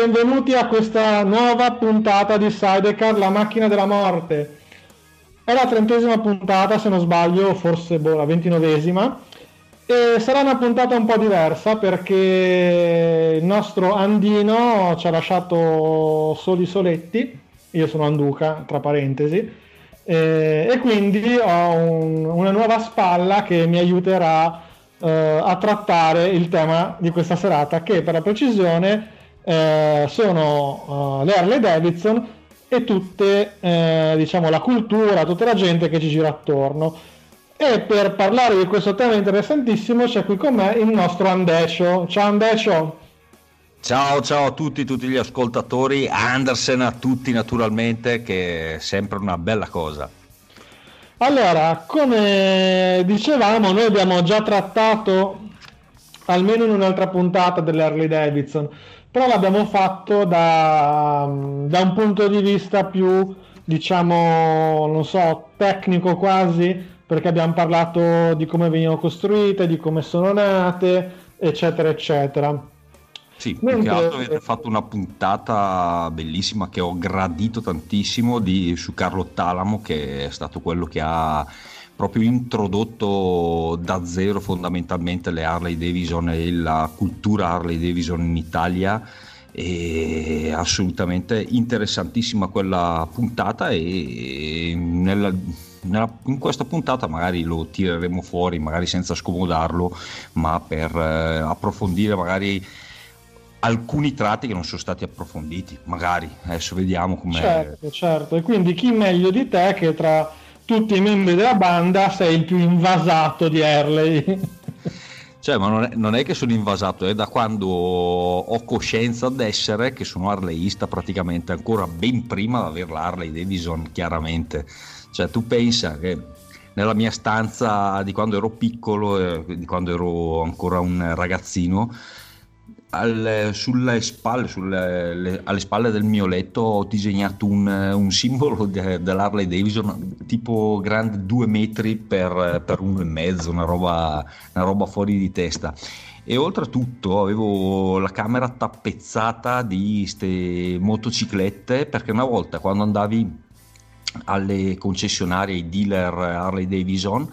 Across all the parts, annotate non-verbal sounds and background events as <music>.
benvenuti a questa nuova puntata di Sidecar, la macchina della morte. È la trentesima puntata, se non sbaglio, forse boh, la ventinovesima. E sarà una puntata un po' diversa perché il nostro Andino ci ha lasciato soli soletti. Io sono Anduca, tra parentesi. E, e quindi ho un, una nuova spalla che mi aiuterà eh, a trattare il tema di questa serata, che per la precisione eh, sono uh, le Harley Davidson e tutte, eh, diciamo, la cultura, tutta la gente che ci gira attorno. E per parlare di questo tema interessantissimo c'è qui con me il nostro Andecio. Ciao Andecio! Ciao ciao a tutti, tutti gli ascoltatori, Andersen a tutti naturalmente, che è sempre una bella cosa. Allora, come dicevamo, noi abbiamo già trattato almeno in un'altra puntata delle Harley Davidson però l'abbiamo fatto da, da un punto di vista più, diciamo, non so, tecnico quasi, perché abbiamo parlato di come venivano costruite, di come sono nate, eccetera, eccetera. Sì, più che altro avete fatto una puntata bellissima che ho gradito tantissimo di, su Carlo Talamo, che è stato quello che ha proprio introdotto da zero fondamentalmente le Harley Davidson e la cultura Harley Davidson in Italia. È assolutamente interessantissima quella puntata e nella, nella, in questa puntata magari lo tireremo fuori magari senza scomodarlo ma per eh, approfondire magari alcuni tratti che non sono stati approfonditi magari. Adesso vediamo come certo certo. E quindi chi meglio di te che tra tutti i membri della banda sei il più invasato di Harley. Cioè, ma non è, non è, che sono invasato, è da quando ho coscienza d'essere che sono harleyista praticamente ancora ben prima di aver l'Harley Davidson, chiaramente. Cioè, tu pensa che nella mia stanza di quando ero piccolo, eh, di quando ero ancora un ragazzino, al, sulle spalle, sulle, le, alle spalle del mio letto ho disegnato un, un simbolo de, dell'Harley Davidson tipo grande due metri per, per uno e mezzo, una roba, una roba fuori di testa. E oltretutto avevo la camera tappezzata di queste motociclette perché una volta quando andavi alle concessionarie, ai dealer Harley Davidson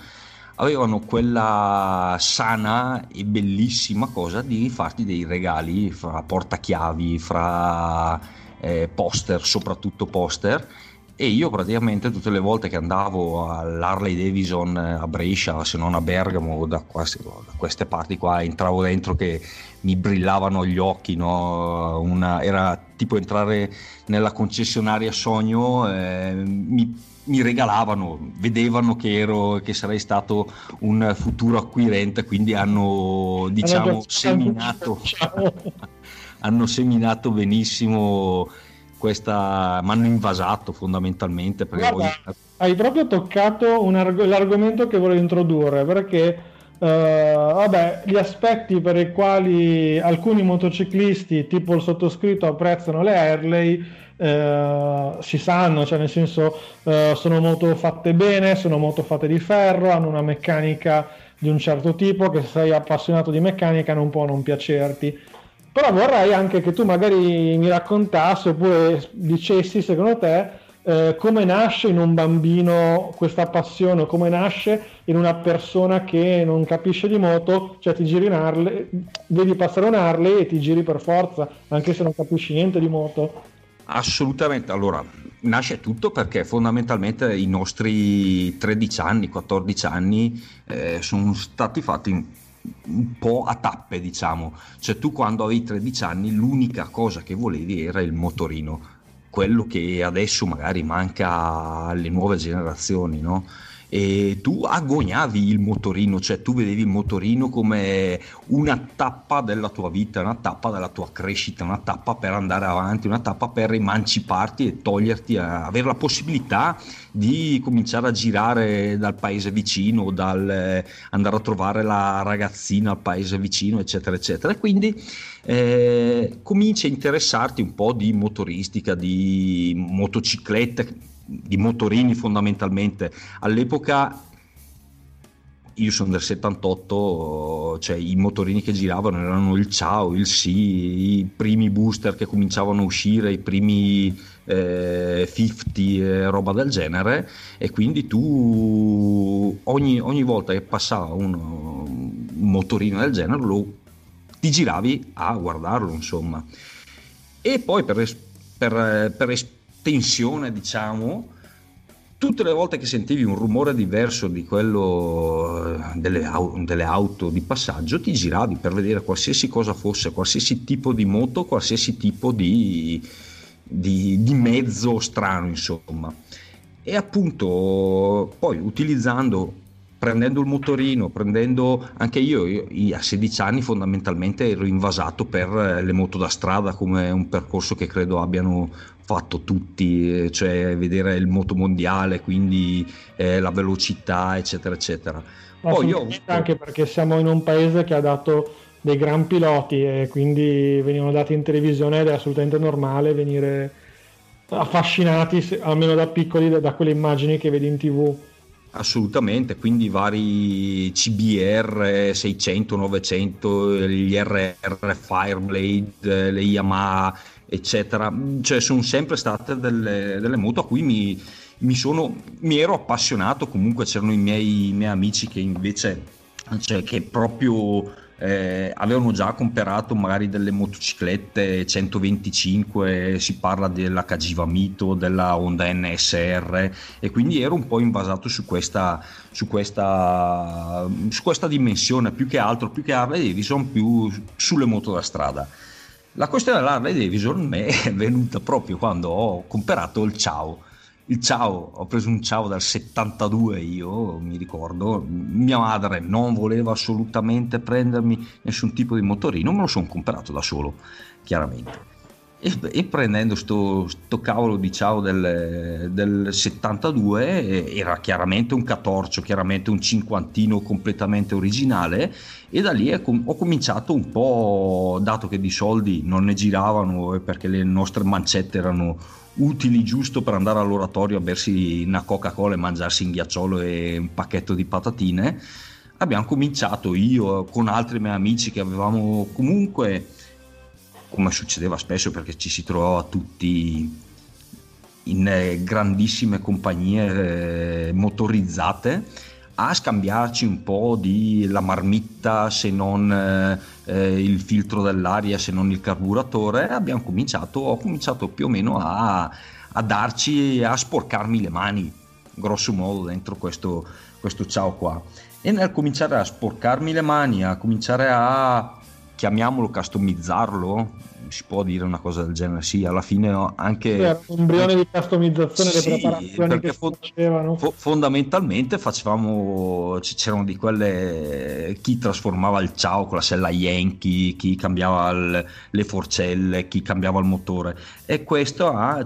avevano quella sana e bellissima cosa di farti dei regali fra portachiavi, fra eh, poster, soprattutto poster. E io praticamente tutte le volte che andavo all'Harley Davidson a Brescia, se non a Bergamo, da, queste, da queste parti qua, entravo dentro che mi brillavano gli occhi, no? Una, era tipo entrare nella concessionaria Sogno, eh, mi mi regalavano, vedevano che, ero, che sarei stato un futuro acquirente, quindi hanno diciamo seminato, <laughs> hanno seminato benissimo questa, mi hanno invasato fondamentalmente. Guarda, voglio... Hai proprio toccato arg- l'argomento che volevo introdurre perché uh, vabbè, gli aspetti per i quali alcuni motociclisti tipo il sottoscritto apprezzano le Harley eh, si sanno, cioè nel senso eh, sono moto fatte bene, sono moto fatte di ferro, hanno una meccanica di un certo tipo che se sei appassionato di meccanica non può non piacerti. Però vorrei anche che tu magari mi raccontassi oppure dicessi secondo te eh, come nasce in un bambino questa passione, come nasce in una persona che non capisce di moto, cioè ti giri in Harley, vedi passare un Harley e ti giri per forza, anche se non capisci niente di moto. Assolutamente, allora nasce tutto perché fondamentalmente i nostri 13 anni, 14 anni eh, sono stati fatti un po' a tappe, diciamo. Cioè tu quando avevi 13 anni l'unica cosa che volevi era il motorino, quello che adesso magari manca alle nuove generazioni, no? E tu agognavi il motorino, cioè tu vedevi il motorino come una tappa della tua vita, una tappa della tua crescita, una tappa per andare avanti, una tappa per emanciparti e toglierti, a avere la possibilità di cominciare a girare dal paese vicino, dal eh, andare a trovare la ragazzina al paese vicino, eccetera, eccetera. E quindi eh, cominci a interessarti un po' di motoristica, di motociclette di motorini fondamentalmente. All'epoca io sono del 78, cioè i motorini che giravano erano il Ciao, il Sì, i primi booster che cominciavano a uscire, i primi eh, 50 e roba del genere e quindi tu ogni, ogni volta che passava un, un, motorino del genere lo, ti giravi a guardarlo insomma. E poi per, per, per tensione, diciamo, tutte le volte che sentivi un rumore diverso di quello eh, delle, delle, auto di passaggio ti giravi per vedere qualsiasi cosa fosse, qualsiasi tipo di moto, qualsiasi tipo di, di, di mezzo strano, insomma. E appunto poi utilizzando prendendo il motorino, prendendo anche io, io, a 16 anni fondamentalmente ero invasato per le moto da strada come un percorso che credo abbiano fatto tutti, eh, cioè vedere il moto mondiale, quindi eh, la velocità, eccetera, eccetera. Poi io... Anche perché siamo in un paese che ha dato dei gran piloti e quindi venivano dati in televisione ed è assolutamente normale venire affascinati, almeno da piccoli, da quelle immagini che vedi in tv. Assolutamente, quindi vari CBR 600, 900, gli RR Fireblade, le Yamaha, eccetera, cioè sono sempre state delle, delle moto a cui mi, mi, sono, mi ero appassionato, comunque c'erano i miei, i miei amici che invece, cioè che proprio eh, avevano già comprato magari delle motociclette 125, si parla della Cagiva Mito, della Honda NSR e quindi ero un po' invasato su questa, su questa, su questa dimensione, più che altro, più che Harley Davidson, più sulle moto da strada. La questione dell'Harley Davidson <laughs> è venuta proprio quando ho comprato il Ciao il ciao, ho preso un ciao dal 72 io, mi ricordo, mia madre non voleva assolutamente prendermi nessun tipo di motorino, me lo sono comprato da solo, chiaramente. E, e, prendendo sto, sto cavolo diciamo del, del 72 era chiaramente un catorcio, chiaramente un cinquantino completamente originale e da lì ho cominciato un po', dato che di soldi non ne giravano perché le nostre mancette erano utili giusto per andare all'oratorio a bersi una Coca-Cola e mangiarsi un ghiacciolo e un pacchetto di patatine, abbiamo cominciato io con altri miei amici che avevamo comunque come succedeva spesso perché ci si trovava tutti in eh, grandissime compagnie eh, motorizzate a scambiarci un po' di la marmitta se non eh, eh, il filtro dell'aria se non il carburatore abbiamo cominciato ho cominciato più o meno a, a darci a sporcarmi le mani grosso modo dentro questo, questo ciao qua. E nel cominciare a sporcarmi le mani a cominciare a chiamiamolo customizzarlo, si può dire una cosa del genere, sì, alla fine anche... Era un embrione di customizzazione, sì, le preparazioni che fo- facevano. Fo- fondamentalmente facevamo, c'erano di quelle, chi trasformava il ciao con la sella Yankee, chi cambiava il, le forcelle, chi cambiava il motore. E questo ha,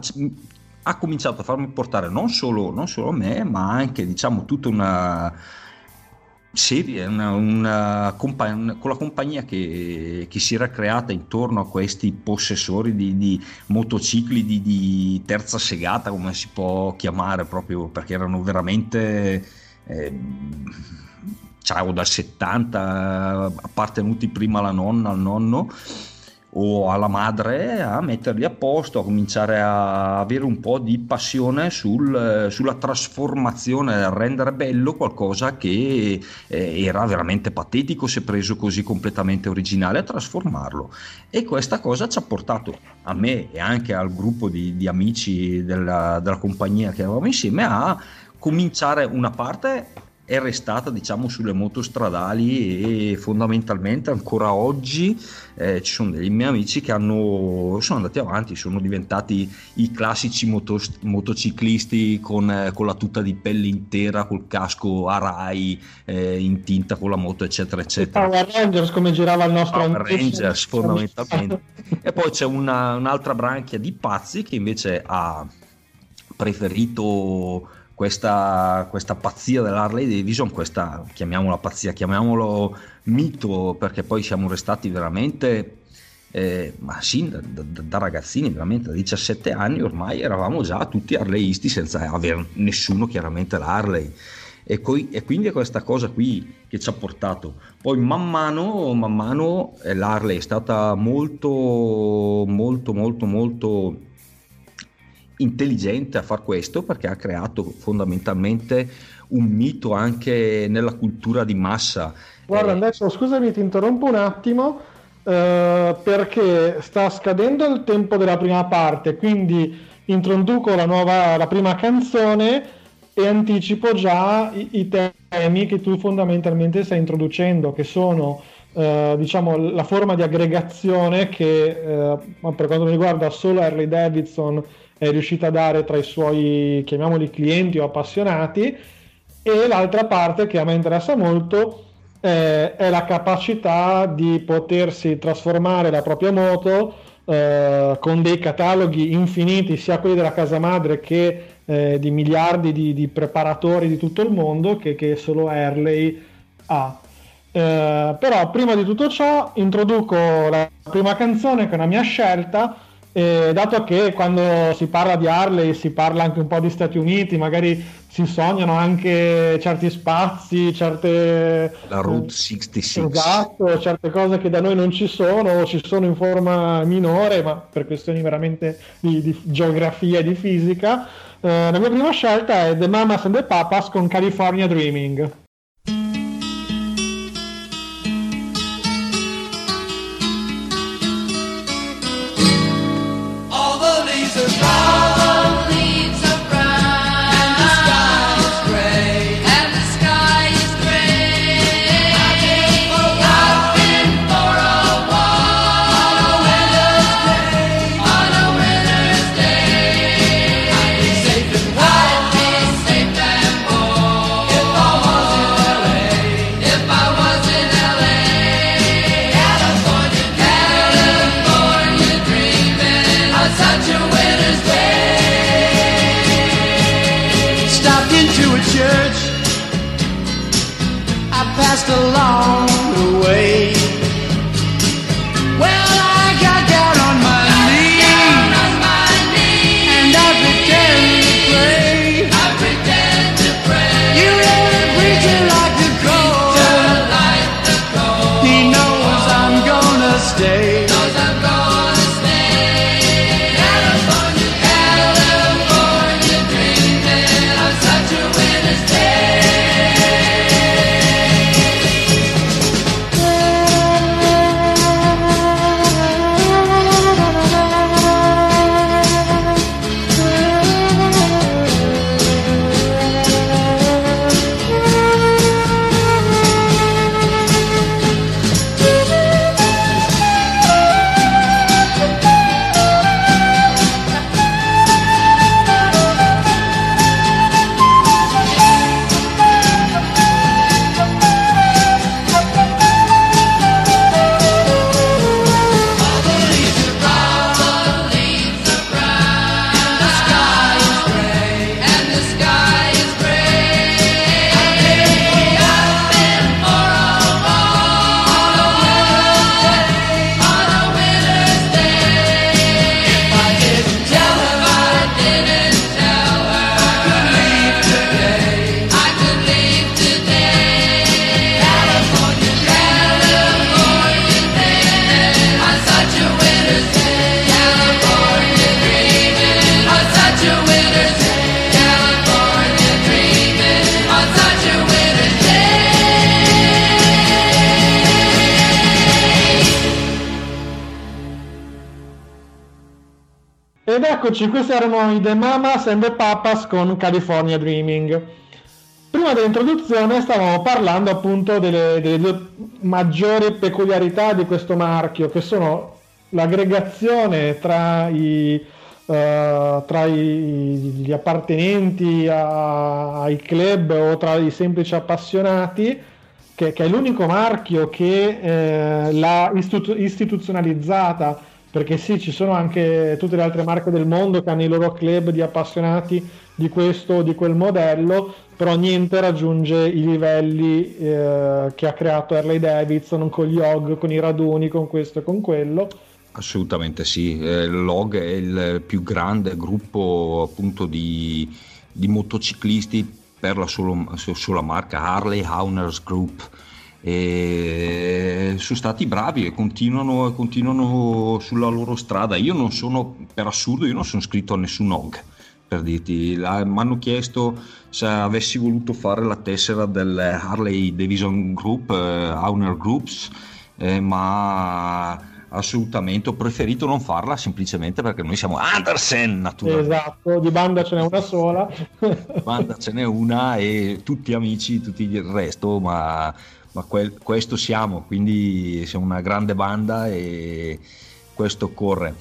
ha cominciato a farmi portare non solo, non solo me, ma anche diciamo tutta una serie, una, una compa- con la compagnia che, che, si era creata intorno a questi possessori di, di motocicli di, di, terza segata, come si può chiamare, proprio perché erano veramente eh, ciao dal 70 appartenuti prima alla nonna, al nonno o alla madre a metterli a posto, a cominciare a avere un po' di passione sul, sulla trasformazione, a rendere bello qualcosa che eh, era veramente patetico se preso così completamente originale, a trasformarlo. E questa cosa ci ha portato a me e anche al gruppo di, di amici della, della compagnia che avevamo insieme a cominciare una parte è restata diciamo sulle moto stradali e fondamentalmente ancora oggi eh, ci sono dei miei amici che hanno, sono andati avanti, sono diventati i classici moto, motociclisti con, eh, con, la tuta di pelle intera, col casco a rai eh, in tinta con la moto eccetera eccetera. Power Rangers come girava il nostro Power Rangers fondamentalmente <laughs> e poi c'è una, un'altra branchia di pazzi che invece ha preferito questa, questa pazzia dell'Harley Davidson, questa chiamiamola pazzia, chiamiamolo mito, perché poi siamo restati veramente eh, ma sì, da, da, da, ragazzini, veramente da 17 anni ormai eravamo già tutti harleisti senza avere nessuno chiaramente l'Harley. E, coi, e, quindi è questa cosa qui che ci ha portato. Poi man mano, man mano eh, l'Harley è stata molto, molto, molto, molto intelligente a far questo perché ha creato fondamentalmente un mito anche nella cultura di massa. Guarda, eh, adesso scusami, ti interrompo un attimo eh, perché sta scadendo il tempo della prima parte, quindi introduco la, nuova, la prima canzone e anticipo già i, i temi che tu fondamentalmente stai introducendo, che sono eh, diciamo la forma di aggregazione che eh, per quanto mi riguarda solo Harley Davidson è riuscita a dare tra i suoi, chiamiamoli clienti o appassionati, e l'altra parte che a me interessa molto eh, è la capacità di potersi trasformare la propria moto eh, con dei cataloghi infiniti, sia quelli della casa madre che eh, di miliardi di, di, preparatori di tutto il mondo che, che solo Harley ha. Eh, però prima di tutto ciò introduco la prima canzone che è una mia scelta e dato che quando si parla di Harley si parla anche un po' di Stati Uniti, magari si sognano anche certi spazi, certe... La Route 66. Esatto, certe cose che da noi non ci sono o ci sono in forma minore, ma per questioni veramente di, di geografia e di fisica. Eh, la mia prima scelta è The Mamas and the Papas con California Dreaming. Erano i The Mamas and the Papas con California Dreaming. Prima dell'introduzione stavamo parlando appunto delle, delle due maggiori peculiarità di questo marchio, che sono l'aggregazione tra, i, eh, tra i- gli appartenenti a- ai club o tra i semplici appassionati, che, che è l'unico marchio che eh, l'ha istitu- istituzionalizzata perché sì, ci sono anche tutte le altre marche del mondo che hanno i loro club di appassionati di questo o di quel modello, però niente raggiunge i livelli eh, che ha creato Harley Davidson con gli OG, con i raduni, con questo e con quello. Assolutamente sì, eh, Log è il più grande gruppo appunto di, di motociclisti per la solo- sola marca Harley Owners Group e sono stati bravi e continuano, continuano sulla loro strada. Io non sono, per assurdo, io non sono iscritto a nessun OG per dirti, mi hanno chiesto se avessi voluto fare la tessera del Harley Davidson Group, eh, Owner Groups, eh, ma assolutamente ho preferito non farla semplicemente perché noi siamo Andersen naturalmente Esatto, di banda ce n'è una sola. banda ce n'è una e tutti amici tutti il resto ma, ma quel- questo siamo quindi siamo una grande banda e questo corre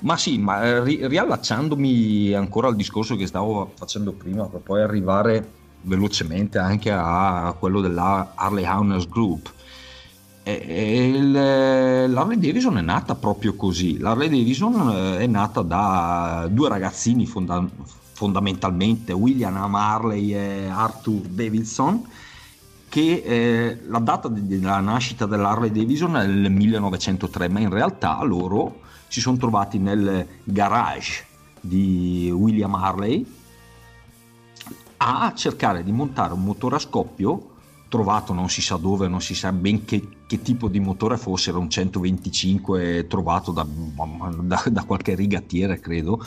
ma sì ma eh, ri- riallacciandomi ancora al discorso che stavo facendo prima per poi arrivare velocemente anche a quello della Harley Owners Group l'Harley Davidson è nata proprio così. L'Harley Davidson eh, è nata da due ragazzini fonda- fondamentalmente, William Marley e Arthur Davidson, che eh, la data della nascita dell'Harley Davidson è il 1903, ma in realtà loro si sono trovati nel garage di William Harley a cercare di montare un motore a scoppio trovato non si sa dove, non si sa ben che, che tipo di motore fosse, era un 125 trovato da, da- da qualche rigattiere credo,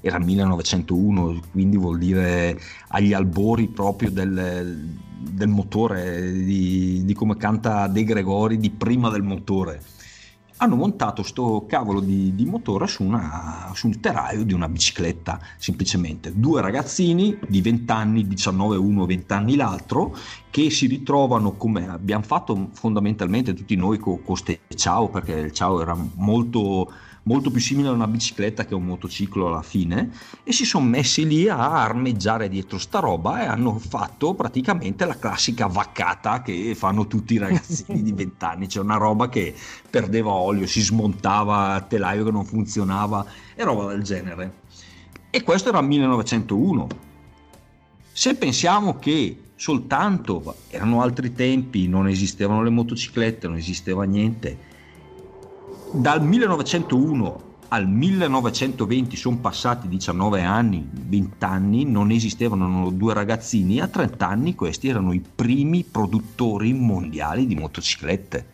era 1901, quindi vuol dire agli albori proprio del, del motore, di, di come canta De Gregori, di prima del motore. Hanno montato sto cavolo di, di motore su una- sul telaio di una bicicletta, semplicemente. Due ragazzini di 20 anni, 19 uno, 20 anni l'altro, che si ritrovano come abbiamo fatto fondamentalmente tutti noi con ste ciao, perché il ciao era molto, molto più simile a una bicicletta che a un motociclo alla fine, e si sono messi lì a armeggiare dietro sta roba e hanno fatto praticamente la classica vaccata che fanno tutti i ragazzini <laughs> di 20 anni, cioè una roba che perdeva olio, si smontava, telaio che non funzionava e roba del genere. E questo era il 1901. Se pensiamo che soltanto erano altri tempi, non esistevano le motociclette, non esisteva niente, dal 1901 al 1920 sono passati 19 anni, 20 anni, non esistevano due ragazzini, a 30 anni questi erano i primi produttori mondiali di motociclette.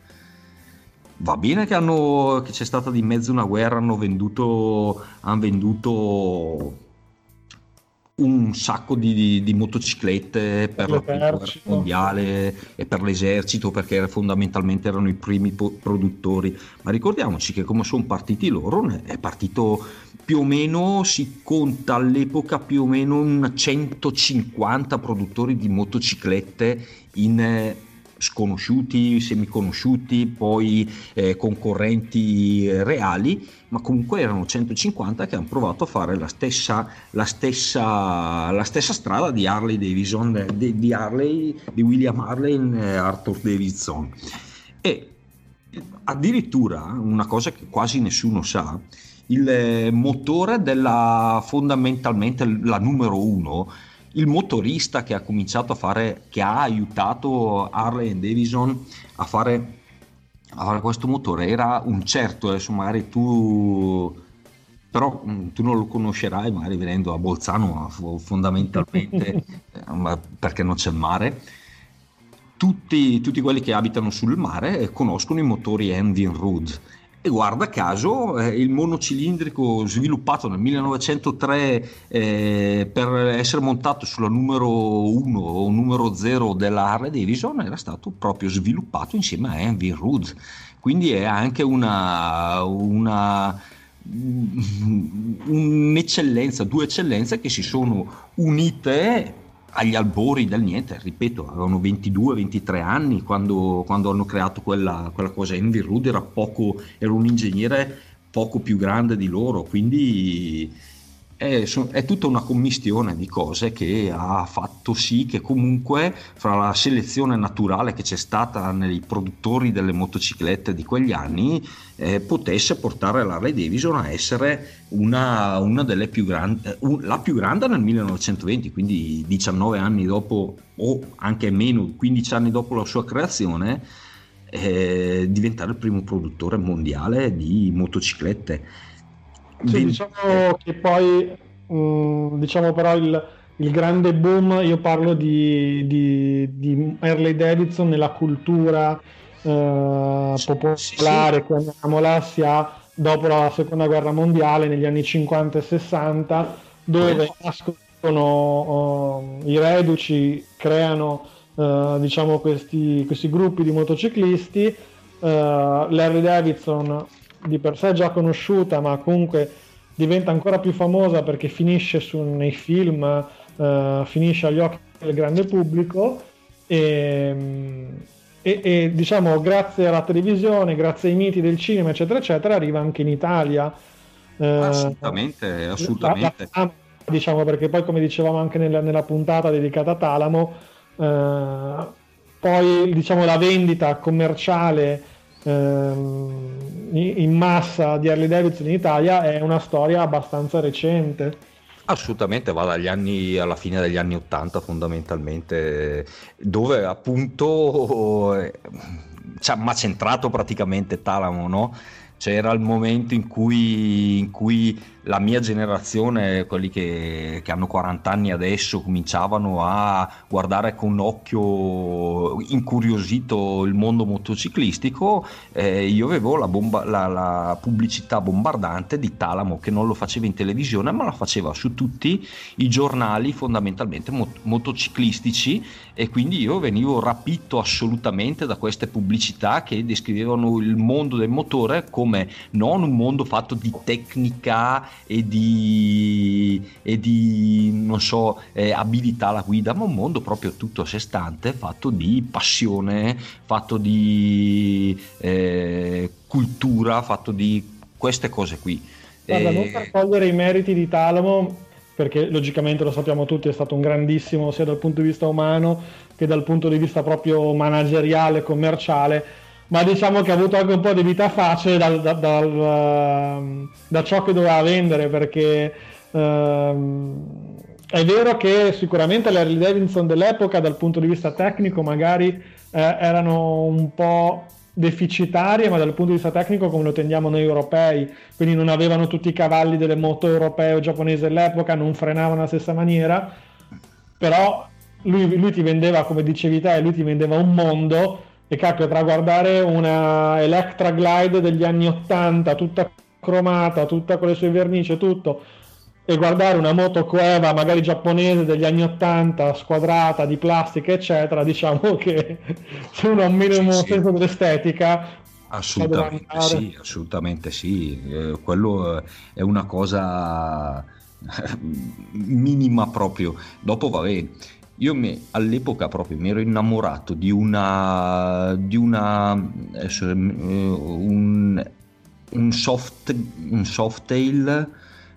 Va bene che, hanno, che c'è stata di mezzo una guerra, hanno venduto, hanno venduto un sacco di, di, di motociclette per la guerra mondiale e per l'esercito perché fondamentalmente erano i primi po- produttori. Ma ricordiamoci che come sono partiti loro è partito più o meno si conta all'epoca più o meno 150 produttori di motociclette in sconosciuti, semiconosciuti, poi eh, concorrenti reali, ma comunque erano 150 che hanno provato a fare la stessa, la stessa, la stessa strada di Harley Davidson, di, di, Harley, di William Harley e Arthur Davidson. E addirittura una cosa che quasi nessuno sa, il motore della fondamentalmente la numero uno il motorista che ha cominciato a fare, che ha aiutato Harley Davidson a fare, a fare questo motore era un certo, adesso magari tu però mm, tu non lo conoscerai magari venendo a Bolzano fondamentalmente <laughs> eh, perché non c'è il mare. Tutti, tutti, quelli che abitano sul mare conoscono i motori Envin Rood e guarda caso eh, il monocilindrico sviluppato nel 1903 eh, per essere montato sulla numero 1 o numero 0 della Harley Davidson era stato proprio sviluppato insieme a Envy Rood quindi è anche una, una un'eccellenza, due eccellenze che si sono unite agli albori del niente, ripeto, avevano 22-23 anni quando, quando, hanno creato quella, quella cosa. Envy Rudd era, poco, era un ingegnere poco più grande di loro, quindi è, è, tutta una commistione di cose che ha fatto sì che comunque fra la selezione naturale che c'è stata nei produttori delle motociclette di quegli anni eh, potesse portare l'Harley Davidson a essere una, una delle più grandi, un, la più grande nel 1920, quindi 19 anni dopo o anche meno, 15 anni dopo la sua creazione, eh, diventare il primo produttore mondiale di motociclette sì, diciamo che poi, mh, mm, diciamo però il, il, grande boom, io parlo di, di, di Harley Davidson nella cultura eh, popolare, sì, chiamiamola, si ha dopo la seconda guerra mondiale, negli anni 50 e 60, dove nascono uh, i reduci, creano uh, diciamo questi, questi, gruppi di motociclisti. Uh, Larry Davidson di per sé già conosciuta, ma comunque diventa ancora più famosa perché finisce su, nei film, uh, finisce agli occhi del grande pubblico e, e, e, diciamo grazie alla televisione, grazie ai miti del cinema, eccetera, eccetera, arriva anche in Italia. Uh, assolutamente, assolutamente. La, la, diciamo perché poi come dicevamo anche nella, nella puntata dedicata a Talamo, uh, poi diciamo la vendita commerciale ehm, in massa di Harley Davidson in Italia è una storia abbastanza recente. Assolutamente, va dagli anni alla fine degli anni 80 fondamentalmente, dove appunto ci ha macentrato praticamente Talamo, no? C'era il momento in cui, in cui la mia generazione, quelli che, che, hanno 40 anni adesso, cominciavano a guardare con occhio incuriosito il mondo motociclistico, eh, io avevo la, bomba, la, la, pubblicità bombardante di Talamo che non lo faceva in televisione ma la faceva su tutti i giornali fondamentalmente mot- motociclistici e quindi io venivo rapito assolutamente da queste pubblicità che descrivevano il mondo del motore come non un mondo fatto di tecnica e di, e di non so, eh, abilità alla guida, ma un mondo proprio tutto a sé stante, fatto di passione, fatto di eh, cultura, fatto di queste cose qui. Guarda, non per togliere i meriti di Talamo, perché logicamente lo sappiamo tutti, è stato un grandissimo sia dal punto di vista umano che dal punto di vista proprio manageriale, commerciale, ma diciamo che ha avuto anche un po' di vita facile dal, dal, dal, uh, da ciò che doveva vendere perché uh, è vero che sicuramente le Harley Davidson dell'epoca dal punto di vista tecnico magari eh, erano un po' deficitarie, ma dal punto di vista tecnico come lo tendiamo noi europei, quindi non avevano tutti i cavalli delle moto europee o giapponesi dell'epoca, non frenavano alla stessa maniera, però lui, lui ti vendeva, come dicevi te, lui ti vendeva un mondo e cacchio, tra guardare una Electra Glide degli anni 80, tutta cromata, tutta con le sue vernici, tutto, e guardare una moto Coeva magari giapponese degli anni 80 squadrata di plastica eccetera diciamo che <laughs> se uno ha un minimo Sì, sì. senso dell'estetica Assolutamente sì, assolutamente sì. Eh, quello eh, è una cosa <laughs> minima proprio. Dopo, vabbè, io mi- all'epoca proprio mi ero innamorato di una, di una, eh, un, un soft, un softail,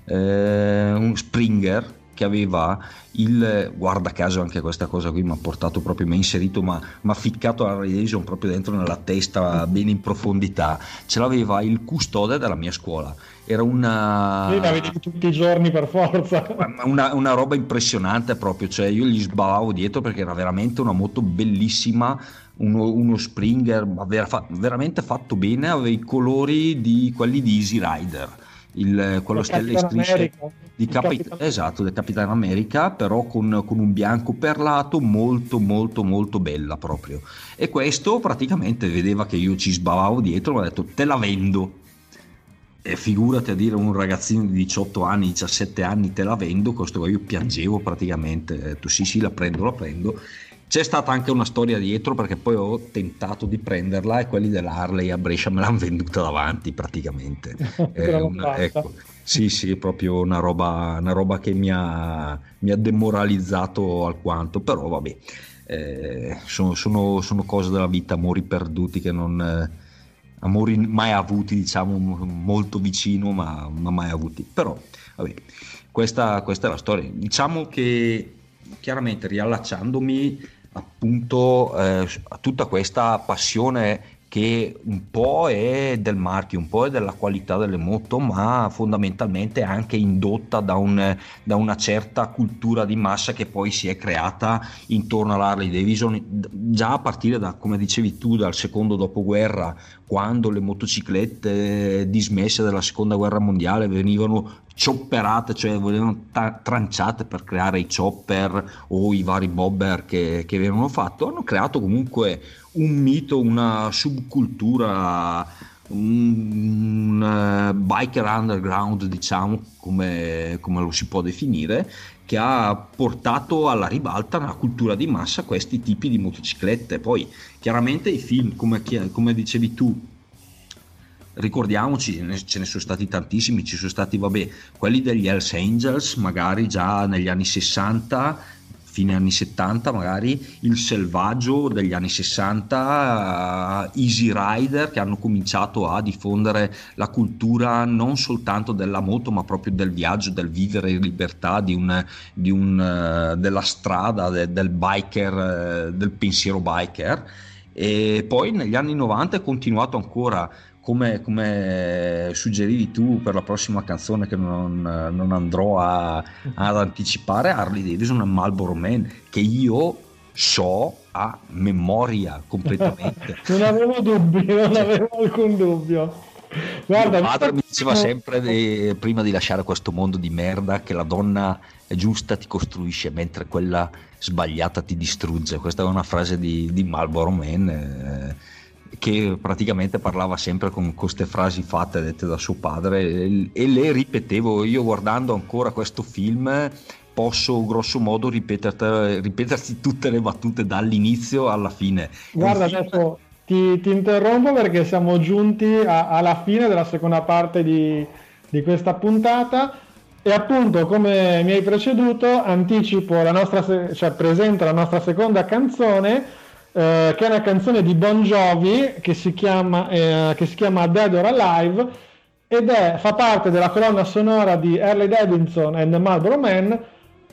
eh, un Springer che aveva il guarda caso anche questa cosa qui mi ha portato proprio mi ha inserito ma mi ha ficcato la Davidson proprio dentro nella testa bene in profondità. Ce l'aveva il custode della mia scuola. Era una Lì la tutti i giorni per forza. <laughs> Una, una roba impressionante proprio, cioè io gli sbavavo dietro perché era veramente una moto bellissima, uno, uno Springer ma vera- fa- veramente fatto bene, aveva i colori di quelli di Easy Rider, il, quello stelle e strisce. Di Il Capi- Capitan- esatto, del Capitan America, però con, con un bianco perlato molto molto molto bella proprio. E questo praticamente vedeva che io ci sbavavo dietro, mi ha detto te la vendo. E figurati a dire un ragazzino di 18 anni, 17 anni te la vendo, questo qua io piangevo praticamente, ho detto sì sì la prendo, la prendo. C'è stata anche una storia dietro perché poi ho tentato di prenderla e quelli dell'Harley a Brescia me l'hanno <laughs> venduta davanti praticamente. <laughs> Una- ecco, sì, sì, proprio una roba, una roba che mi ha, mi ha demoralizzato alquanto, però vabbè, eh, sono, sono- sono cose della vita, amori perduti che non... eh, amori mai avuti, diciamo, molto vicino, ma, ma mai avuti. Però, vabbè, questa, questa è la storia. Diciamo che, chiaramente, riallacciandomi appunto eh, tutta questa passione che un po' è del marchio, un po' è della qualità delle moto, ma fondamentalmente è anche indotta da, un- da una certa cultura di massa che poi si è creata intorno all'Harley Davidson, già a partire da, come dicevi tu, dal secondo dopoguerra, quando le motociclette dismesse della seconda guerra mondiale venivano chopperate, cioè venivano ta- tranciate per creare i chopper o i vari bobber che, che avevano fatto, hanno creato comunque un mito, una subcultura, un, eh, biker underground, diciamo come, come lo si può definire, che ha portato alla ribalta una cultura di massa questi tipi di motociclette. Poi chiaramente i film, come, come dicevi tu, ricordiamoci, ce ne sono stati tantissimi, ci sono stati, vabbè, quelli degli Hells Angels, magari già negli anni 60, fine anni 70 magari, il selvaggio degli anni 60, eh, Easy Rider che hanno cominciato a diffondere la cultura non soltanto della moto ma proprio del viaggio, del vivere in libertà, di un, di un, eh, della strada, de- del biker, eh, del pensiero biker. E poi negli anni 90 è continuato ancora come, come suggerivi tu per la prossima canzone che non, non andrò a- ad anticipare, Harley Davidson e Marlboro Man, che io so a memoria completamente. <laughs> non avevo dubbi non avevo alcun dubbio guarda Mio padre mi diceva sempre, de- prima di lasciare questo mondo di merda, che la donna giusta ti costruisce mentre quella sbagliata ti distrugge. Questa è una frase di, di Marlboro Man. eh, che praticamente parlava sempre con queste frasi fatte dette da suo padre e, le ripetevo io guardando ancora questo film posso grosso modo ripeterti, tutte le battute dall'inizio alla fine. Guarda, film- adesso ti, ti interrompo perché siamo giunti a- alla fine della seconda parte di, di questa puntata. E appunto come mi hai preceduto anticipo la nostra, se- cioè presento la nostra seconda canzone eh, che è una canzone di Bon Jovi che si chiama, eh, che si chiama Dead or Alive ed è, fa parte della colonna sonora di Harley Davidson and the Marlboro Man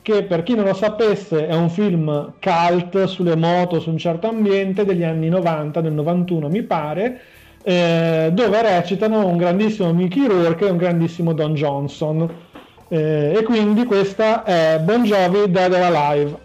che per chi non lo sapesse è un film cult sulle moto, su un certo ambiente degli anni 90, del 91 mi pare, eh, dove recitano un grandissimo Mickey Rourke e un grandissimo Don Johnson. Eh, e quindi questa è Bon Jovi Dead or Alive.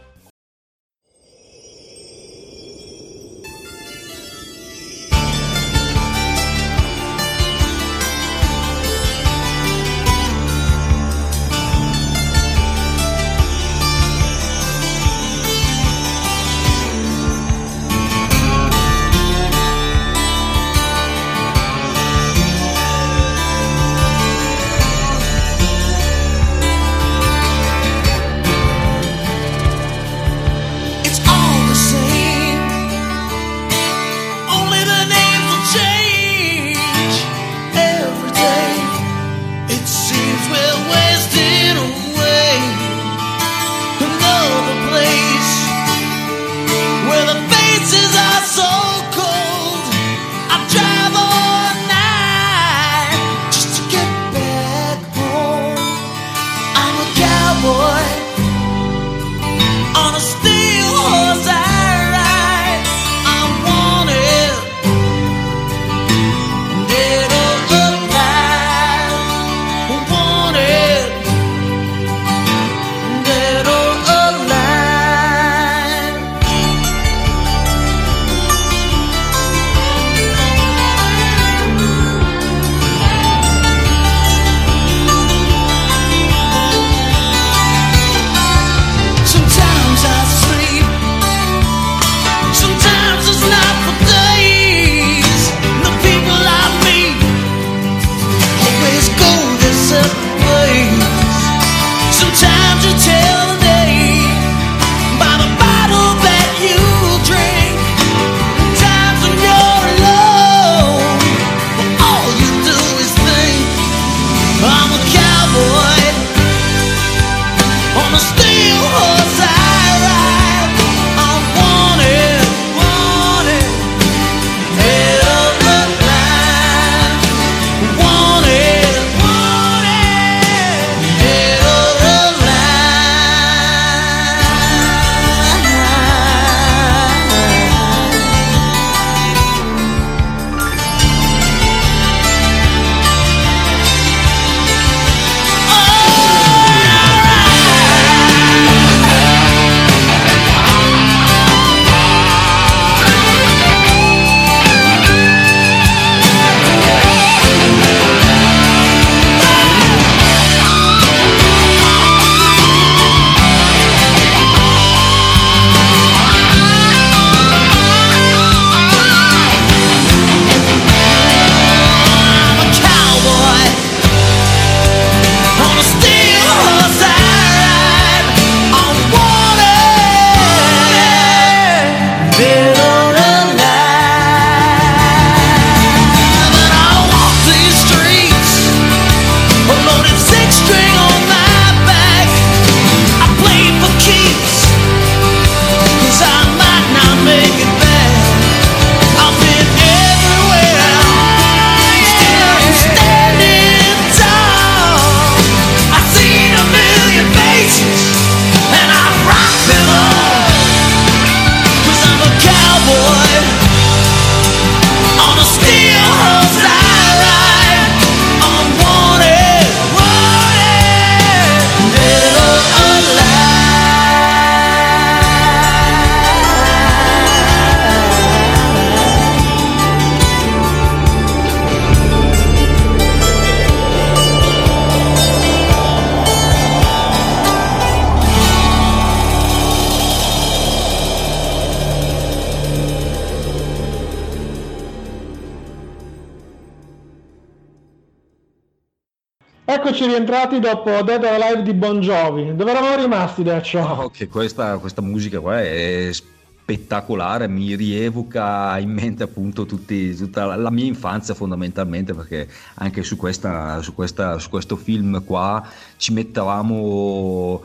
arrivati dopo Dead or Alive di Bon Jovi. Dove eravamo rimasti da ciò? Oh, che questa, questa musica qua è spettacolare, mi rievoca in mente appunto tutti, tutta la mia infanzia fondamentalmente perché anche su, questa, su, questa, su questo film qua ci mettavamo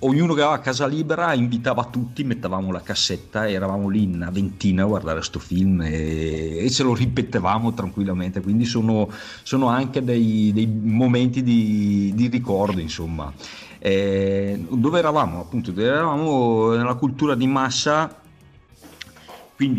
ognuno che aveva casa libera invitava tutti, mettavamo la cassetta e eravamo lì in una ventina a guardare questo film e, e, ce lo ripetevamo tranquillamente, quindi sono, sono anche dei, dei, momenti di, di ricordo insomma. Eh, dove eravamo? Appunto, dove eravamo nella cultura di massa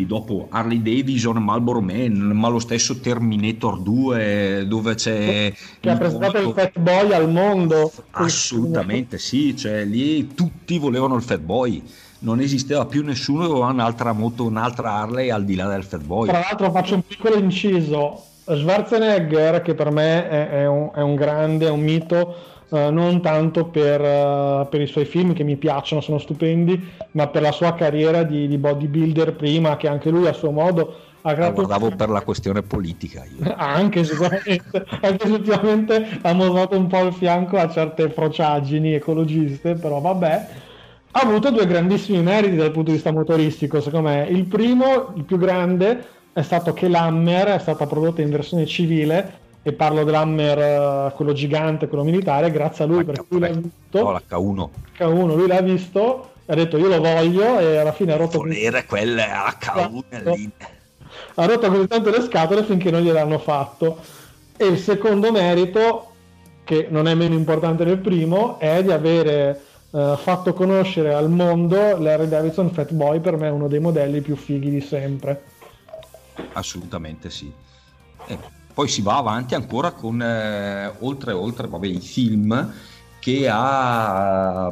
dopo Harley Davidson, Marlboro Man, ma lo stesso Terminator 2 dove c'è... che ha presentato il Fat Boy al mondo. Assolutamente sì, cioè lì tutti volevano il Fat Boy, non esisteva più nessuno che aveva un'altra moto, un'altra Harley al di là del Fat Boy. Tra l'altro faccio un piccolo inciso. Schwarzenegger, che per me è, è un, è un grande, è un mito, eh, non tanto per, eh, per i suoi film che mi piacciono, sono stupendi, ma per la sua carriera di, di bodybuilder prima, che anche lui a suo modo ha La creato... guardavo per la questione politica io. <laughs> Anche sicuramente, <laughs> anche ultimamente ha mostrato un po' il fianco a certe frociaggini ecologiste, però vabbè. Ha avuto due grandissimi meriti dal punto di vista motoristico, secondo me. Il primo, il più grande, è stato che l'Hammer è stata prodotta in versione civile, e parlo dell'Hammer, eh, quello gigante, quello militare, grazie a lui, perché lui l'ha visto, No, l'H1. H1, lui l'ha visto, ha detto io lo voglio, e alla fine ha rotto... Volere quelle H1 Esatto. lì. ha rotto così tanto le scatole finché non gliel'hanno fatto. E il secondo merito, che non è meno importante del primo, è di avere eh, fatto conoscere al mondo l'Harley Davidson Fat Boy, per me è uno dei modelli più fighi di sempre. Assolutamente sì. E poi si va avanti ancora con, eh, oltre, oltre vabbè, i film, che ha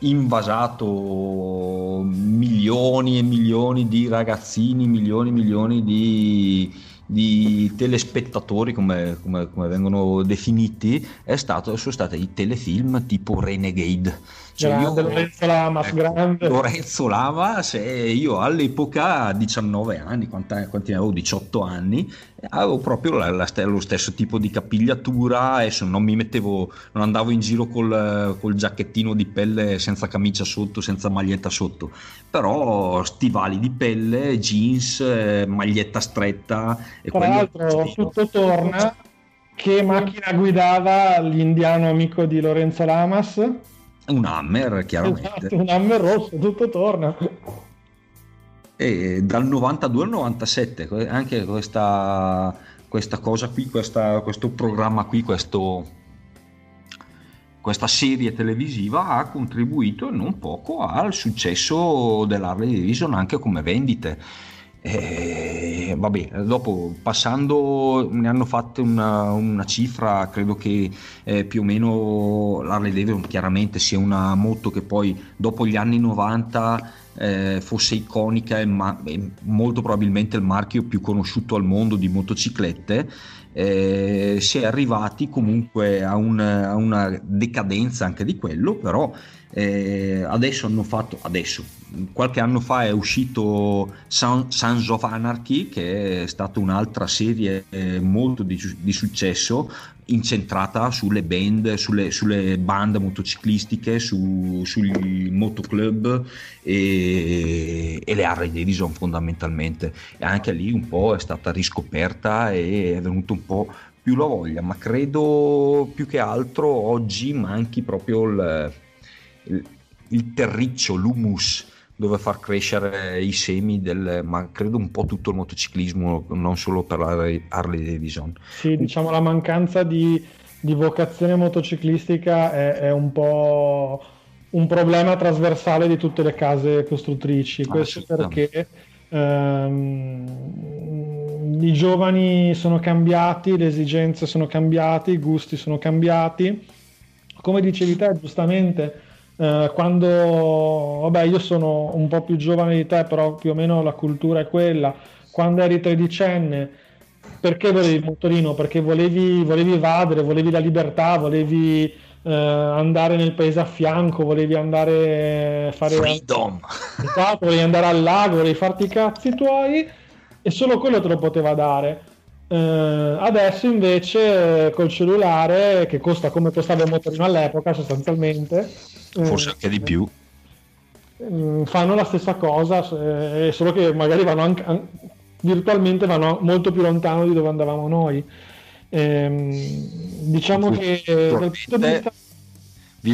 invasato milioni e milioni di ragazzini, milioni e milioni di, di telespettatori, come, come- come vengono definiti, stato, sono stati i telefilm tipo Renegade. Cioè Grande Lorenzo Lamas, grande. Lorenzo Lamas, e io all'epoca a 19 anni, quanti ne avevo? 18 anni, avevo proprio la- la- lo stesso tipo di capigliatura, adesso non mi mettevo, non andavo in giro col, col giacchettino di pelle senza camicia sotto, senza maglietta sotto, però stivali di pelle, jeans, eh, maglietta stretta e Tra l'altro, tutto torna. Che macchina guidava l'indiano amico di Lorenzo Lamas? Un Hammer chiaramente. Esatto, un Hammer rosso, tutto torna. E dal 92 al 97 que- anche questa, questa cosa qui, questa- questo programma qui, questo, questa serie televisiva ha contribuito non poco al successo dell'Harley Davidson anche come vendite. E, vabbè, dopo passando ne hanno fatto una, una cifra, credo che eh, più o meno l'Harley Davidson chiaramente sia una moto che poi dopo gli anni 90 eh, fosse iconica e, ma- molto probabilmente il marchio più conosciuto al mondo di motociclette, eh, si è arrivati comunque a, un- a una decadenza anche di quello, però eh, adesso hanno fatto, adesso, qualche anno fa è uscito Son- Sons of Anarchy, che è stata un'altra serie eh, molto di, di successo, incentrata sulle band, sulle, sulle band motociclistiche, su- sugli motoclub e, e le Harley Davidson fondamentalmente. E anche lì un po' è stata riscoperta e è venuto un po' più la voglia, ma credo più che altro oggi manchi proprio il, il, terriccio, l'humus dove far crescere i semi del, ma credo un po' tutto il motociclismo, non solo per la Harley Davidson. Sì, diciamo la mancanza di, di vocazione motociclistica è, è un po' un problema trasversale di tutte le case costruttrici. Questo Assolutamente. perché ehm, i giovani sono cambiati, le esigenze sono cambiate, i gusti sono cambiati. Come dicevi te, giustamente, eh, quando vabbè, io sono un po' più giovane di te, però più o meno la cultura è quella. Quando eri tredicenne, perché volevi il motorino? Perché volevi, volevi evadere, volevi la libertà, volevi eh, andare nel paese a fianco, volevi andare a fare Freedom! Esatto, volevi andare al lago, volevi farti i cazzi tuoi e solo quello te lo poteva dare. Eh, adesso invece eh, col cellulare, che costa come costava il motorino all'epoca sostanzialmente, eh, Forse anche di più. mm, fanno la stessa cosa, eh, solo che magari vanno anche, an- virtualmente vanno molto più lontano di dove andavamo noi. Ehm, diciamo che eh, dal punto di vista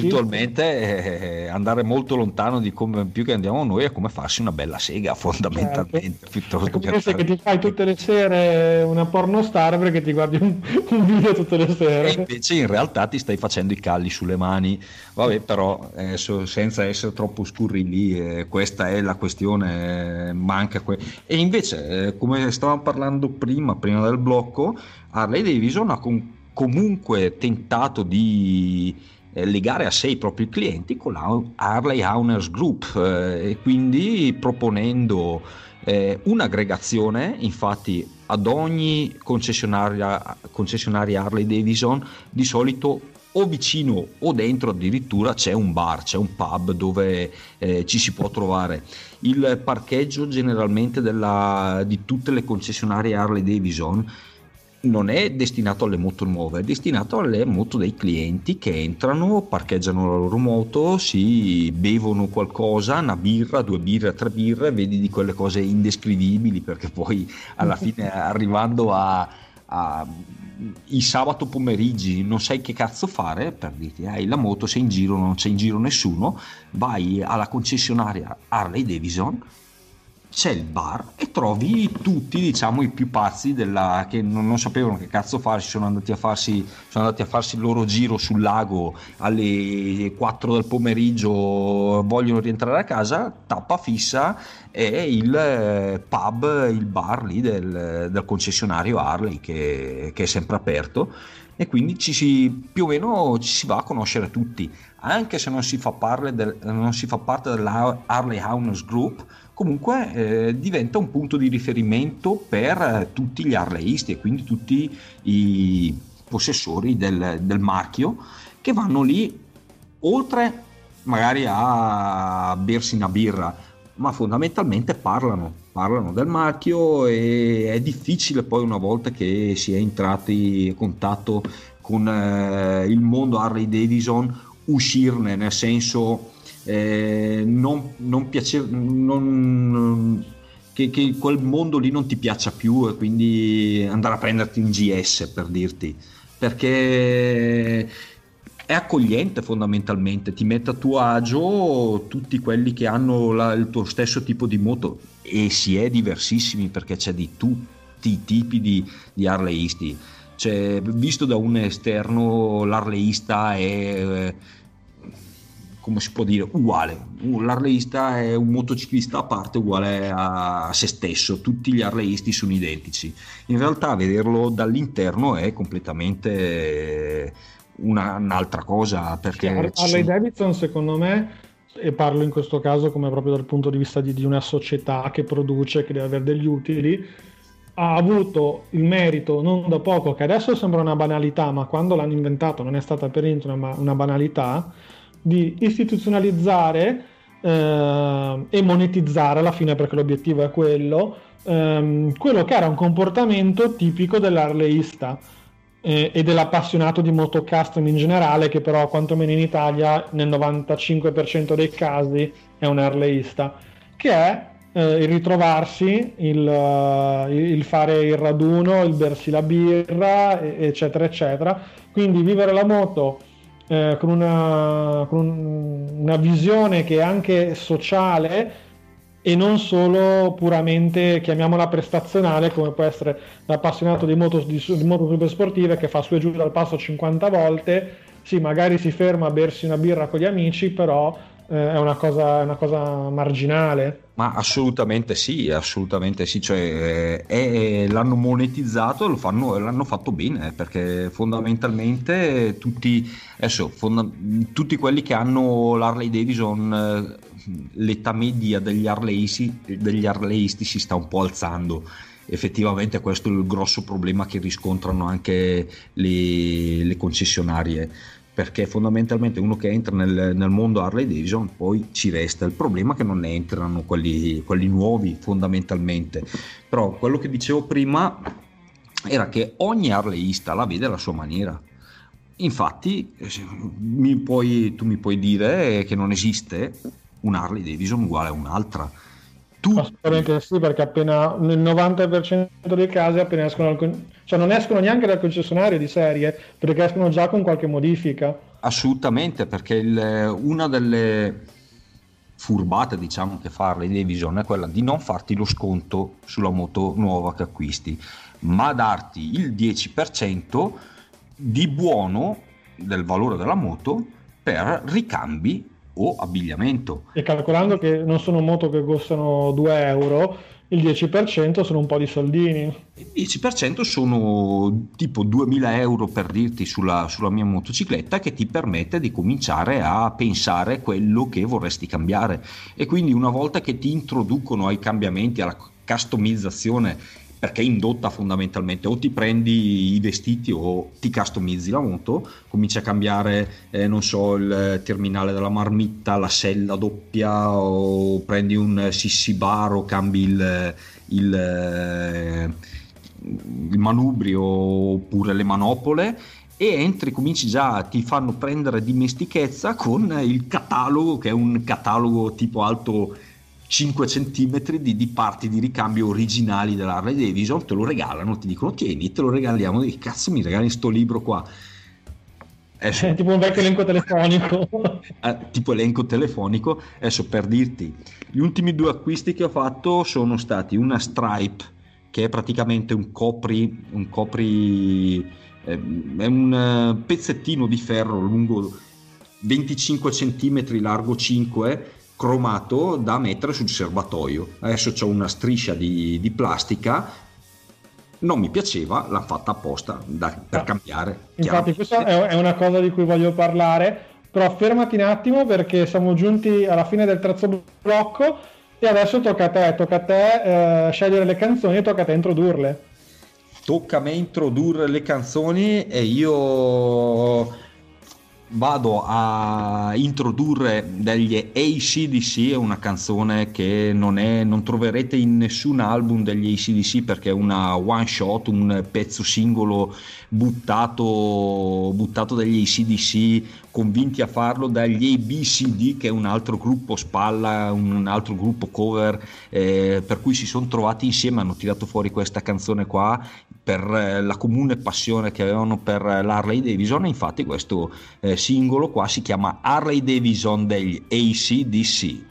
virtualmente eh, andare molto lontano di come più che andiamo noi è come farsi una bella sega <laughs> fondamentalmente Certo. piuttosto che andare- che ti fai tutte le sere una pornostar perché ti guardi un, un video tutte le e sere. invece in realtà ti stai facendo i calli sulle mani vabbè però eh, so- senza essere troppo scurrili eh, questa è la questione eh, manca que- e invece eh, come stavamo parlando prima prima del blocco Harley Davidson ha com- comunque tentato di eh, legare a sé i propri clienti con la Harley Owners Group eh, e quindi proponendo eh, un'aggregazione infatti ad ogni concessionaria, concessionaria Harley Davidson di solito o vicino o dentro addirittura c'è un bar, c'è un pub dove eh, ci si può trovare. Il parcheggio generalmente della- di tutte le concessionarie Harley Davidson non è destinato alle moto nuove, è destinato alle moto dei clienti che entrano, parcheggiano la loro moto, si bevono qualcosa, una birra, due birre, tre birre, vedi di quelle cose indescrivibili perché poi alla <laughs> fine arrivando a, a- i sabato pomeriggi non sai che cazzo fare per dirti hai la moto, sei in giro, non c'è in giro nessuno, vai alla concessionaria Harley Davidson c'è il bar e trovi tutti diciamo i più pazzi della, che non, non sapevano che cazzo farsi sono andati a farsi sono andati a farsi il loro giro sul lago alle 4 del pomeriggio vogliono rientrare a casa tappa fissa è il eh, pub il bar lì del, del concessionario Harley che, che è sempre aperto e quindi ci si, più o meno ci si va a conoscere tutti anche se non si fa, del- non si fa parte della Harley Owners Group comunque eh, diventa un punto di riferimento per tutti gli harleisti e quindi tutti i possessori del, del marchio che vanno lì oltre magari a bersi una birra ma fondamentalmente parlano parlano del marchio e è difficile poi una volta che si è entrati in contatto con eh, il mondo Harley Davidson uscirne nel senso eh, non, non piace non, che, che quel mondo lì non ti piaccia più e quindi andare a prenderti un GS per dirti. Perché è accogliente fondamentalmente, ti mette a tuo agio tutti quelli che hanno la- il tuo stesso tipo di moto. E si è diversissimi perché c'è di tutti i tipi di, di harleisti. Cioè, visto da un esterno l'harleista è eh, come si può dire uguale. L'harleista è un motociclista a parte uguale a se stesso. Tutti gli harleisti sono identici. In realtà vederlo dall'interno è completamente una- un'altra cosa perché ci Harley sono- Davidson, secondo me, e parlo in questo caso come proprio dal punto di vista di, di una società che produce, che deve avere degli utili, ha avuto il merito non da poco, che adesso sembra una banalità, ma quando l'hanno inventato non è stata per niente una, una banalità, di istituzionalizzare eh, e monetizzare alla fine, perché l'obiettivo è quello, ehm, quello che era un comportamento tipico dell'arleista eh, e dell'appassionato di moto custom in generale, che però quantomeno in Italia nel 95% dei casi è un harleista, che è eh, il ritrovarsi, il, eh, il fare il raduno, il bersi la birra, eccetera, eccetera. Quindi vivere la moto eh, con, una, con un- una visione che è anche sociale e non solo puramente, chiamiamola prestazionale, come può essere l'appassionato di moto, di, di moto super sportive che fa su e giù dal passo 50 volte, sì, magari si ferma a bersi una birra con gli amici, però eh, è una cosa, è una cosa marginale. Ma assolutamente sì, assolutamente sì, cioè, eh, è- l'hanno monetizzato e l'hanno fatto bene perché fondamentalmente tutti, adesso, fonda- tutti quelli che hanno l'Harley Davidson, eh, l'età media degli harleisti, degli harleisti si sta un po' alzando. Effettivamente questo è il grosso problema che riscontrano anche le, le concessionarie perché fondamentalmente uno che entra nel, nel mondo Harley Davidson poi ci resta il problema è che non ne entrano quelli, quelli nuovi fondamentalmente. Però quello che dicevo prima era che ogni Harleyista la vede alla sua maniera. Infatti mi puoi- tu mi puoi dire che non esiste un Harley Davidson uguale a un'altra tu Assolutamente sì, perché appena nel 90% dei casi appena escono con- cioè non escono neanche dal concessionario di serie, perché escono già con qualche modifica. Assolutamente, perché il- una delle furbate diciamo che fa Harley Davidson è quella di non farti lo sconto sulla moto nuova che acquisti, ma darti il 10% di buono del valore della moto per ricambi o abbigliamento. E calcolando che non sono moto che costano 2 euro, il 10% sono un po' di soldini. Il 10% sono tipo 2000 euro per dirti sulla, sulla mia motocicletta che ti permette di cominciare a pensare quello che vorresti cambiare e quindi una volta che ti introducono ai cambiamenti, alla customizzazione perché è indotta fondamentalmente. O ti prendi i vestiti o ti customizzi la moto, cominci a cambiare, eh, non so, il terminale della marmitta, la sella doppia o prendi un sissi bar o cambi il, il, eh, il manubrio oppure le manopole e entri, cominci già, ti fanno prendere dimestichezza con il catalogo che è un catalogo tipo alto 5 cm di, di parti di ricambio originali dell'Harley Davidson, te lo regalano, ti dicono tieni, te lo regaliamo, che cazzo mi regali sto libro qua? Adesso- È tipo un vecchio elenco telefonico. <laughs> eh, tipo elenco telefonico. Adesso per dirti, gli ultimi due acquisti che ho fatto sono stati una Stripe, che è praticamente un copri, un copri, ehm, è un eh, pezzettino di ferro lungo 25 cm, largo 5, cromato da mettere sul serbatoio. Adesso c'ho una striscia di, di plastica. Non mi piaceva, l'hanno fatta apposta da- per Ah. cambiare. Infatti, questa è è una cosa di cui voglio parlare, però fermati un attimo perché siamo giunti alla fine del terzo blocco e adesso tocca a te, tocca a te eh, scegliere le canzoni e tocca a te introdurle. tocca a me introdurre le canzoni e io vado a introdurre degli ACDC, è una canzone che non, è, non troverete in nessun album degli ACDC perché è una one shot, un pezzo singolo buttato, buttato dagli ACDC, convinti a farlo dagli ABCD che è un altro gruppo spalla, un altro gruppo cover, eh, per cui si sono trovati insieme, hanno tirato fuori questa canzone qua per eh, la comune passione che avevano per eh, l'Harley Davidson infatti questo eh, singolo qua si chiama Harley Davidson degli ACDC.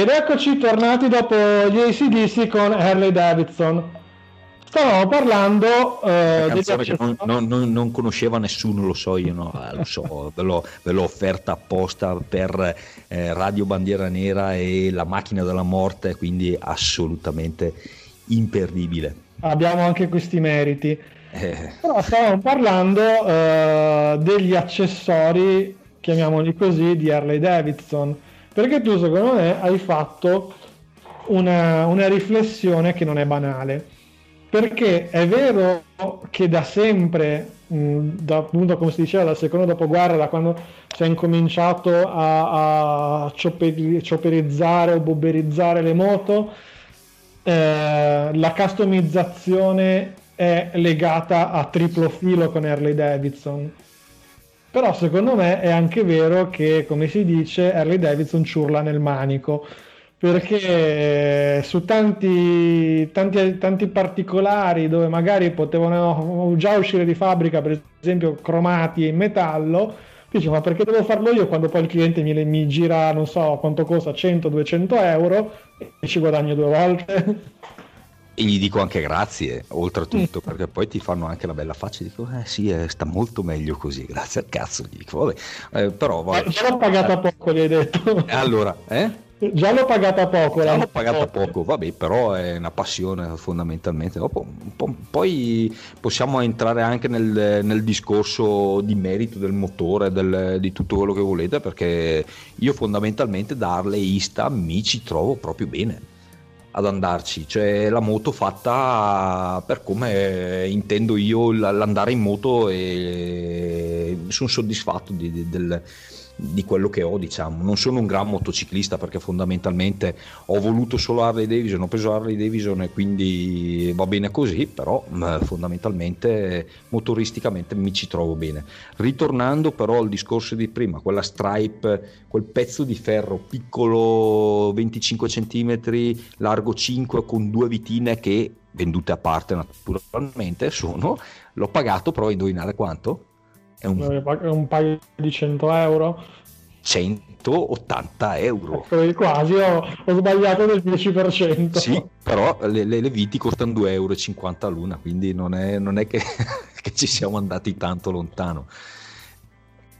Ed eccoci tornati dopo gli ACDC con Harley Davidson. Stavamo parlando eh, degli non, non- non- non conosceva nessuno, lo so io, no? Ah, lo so, ve l'ho, ve l'ho offerta apposta per eh, Radio Bandiera Nera e La Macchina della Morte, quindi assolutamente imperdibile. abbiamo anche questi meriti. Eh, Però stavamo parlando eh, degli accessori, chiamiamoli così, di Harley Davidson. Perché tu, secondo me, hai fatto una, una riflessione che non è banale. Perché è vero che da sempre, da, appunto come si diceva, dal secondo dopoguerra, da quando si è incominciato a, a cioperi- cioperizzare o bobberizzare le moto, eh, la customizzazione è legata a triplo filo con Harley Davidson. Però secondo me è anche vero che, come si dice, Harley Davidson ciurla nel manico. Perché su tanti, tanti, tanti particolari dove magari potevano già uscire di fabbrica, per esempio cromati in metallo, dici ma perché devo farlo io quando poi il cliente mi, mi gira, non so quanto costa, 100-200 euro e ci guadagno due volte? E gli dico anche grazie, oltretutto, <laughs> perché poi ti fanno anche la bella faccia e dico, eh sì, eh, sta molto meglio così, <laughs> grazie al cazzo, gli dico, vabbè, Eh, però vabbè. Già l'ho pagata poco, gli hai detto. Allora, eh? Già l'ho pagata poco. Già l'ho pagata poco, vabbè, però è una passione fondamentalmente. Dopo, poi possiamo entrare anche nel, nel discorso di merito del motore, del- di tutto quello che volete, perché io fondamentalmente da harleyista mi ci trovo proprio bene ad andarci, cioè la moto fatta per come intendo io l'andare in moto e sono soddisfatto di, di- del- di quello che ho, diciamo. Non sono un gran motociclista perché fondamentalmente ho voluto solo Harley Davidson, ho preso Harley Davidson e quindi va bene così, però mh, fondamentalmente motoristicamente mi ci trovo bene. Ritornando però al discorso di prima, quella stripe, quel pezzo di ferro piccolo 25 cm, largo 5 con due vitine che vendute a parte naturalmente sono, l'ho pagato però indovinare quanto? È un un paio di 100 euro. 180 euro. Ecco, quasi ho, ho sbagliato del 10%. Sì, però le, le- le viti costano 2,50 euro l'una, quindi non è, non è che, <laughs> che ci siamo andati tanto lontano.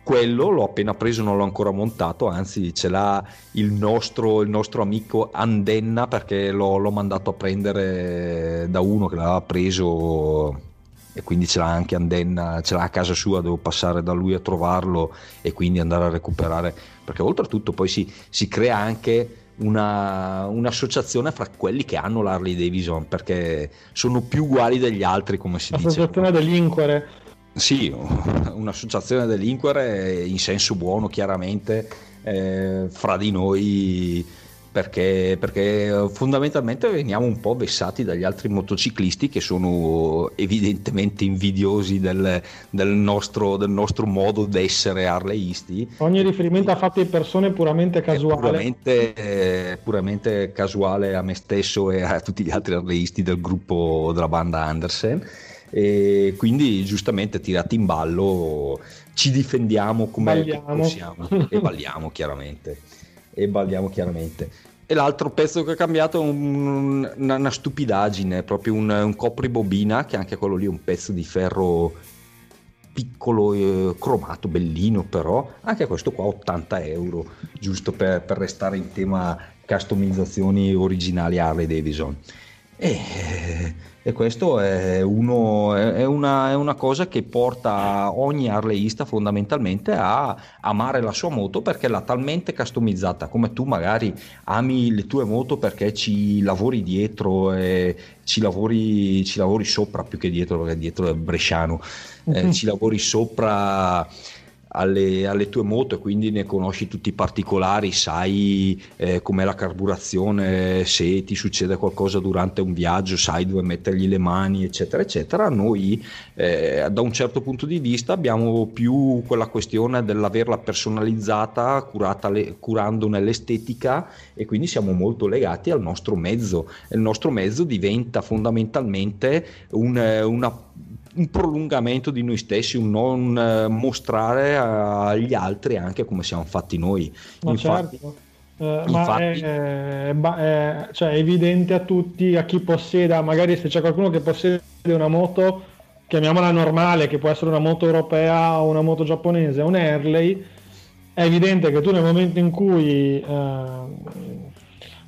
Quello l'ho appena preso, non l'ho ancora montato, anzi ce l'ha il nostro, il nostro amico Andenna perché l'ho, l'ho mandato a prendere da uno che l'aveva preso e quindi ce l'ha anche Andenna, ce l'ha a casa sua, devo passare da lui a trovarlo e quindi andare a recuperare, perché oltretutto poi si, si crea anche una, un'associazione fra quelli che hanno l'Harley Davidson, perché sono più uguali degli altri, come si dice. L'associazione delinquere. Sì, <laughs> un'associazione delinquere in senso buono, chiaramente, eh, fra di noi, perché, perché fondamentalmente veniamo un po' vessati dagli altri motociclisti che sono evidentemente invidiosi del, del nostro, del nostro modo d'essere harleisti. Ogni riferimento a fatti di persone puramente È casuale. Puramente, eh, puramente casuale a me stesso e a tutti gli altri harleisti del gruppo della banda Andersen e quindi giustamente tirati in ballo ci difendiamo come Balliamo. possiamo e balliamo chiaramente <laughs> e balliamo chiaramente. E l'altro pezzo che ha cambiato è un- una, una stupidaggine proprio un, un copribobina che anche quello lì è un pezzo di ferro piccolo eh, cromato bellino però anche questo qua 80 euro giusto per, per restare in tema customizzazioni originali Harley Davidson. E, e questo è, uno, è, una, è una cosa che porta ogni harleyista fondamentalmente a amare la sua moto perché l'ha talmente customizzata. Come tu magari ami le tue moto perché ci lavori dietro e ci lavori, ci lavori sopra più che dietro perché dietro è bresciano. Eh, ci lavori sopra alle, alle tue moto quindi ne conosci tutti i particolari, sai eh, com'è la carburazione, se ti succede qualcosa durante un viaggio, sai dove mettergli le mani, eccetera, eccetera. Noi eh, da un certo punto di vista abbiamo più quella questione dell'averla personalizzata, le- curandone l'estetica e quindi siamo molto legati al nostro mezzo. Il nostro mezzo diventa fondamentalmente un, eh, una un prolungamento di noi stessi, un non eh, mostrare agli altri anche come siamo fatti noi. Ma Infatti, certo. eh, ma è, ba- è- cioè, è evidente a tutti, a chi possieda, magari se c'è qualcuno che possiede una moto, chiamiamola normale, che può essere una moto europea o una moto giapponese, un Harley, è evidente che tu nel momento in cui eh,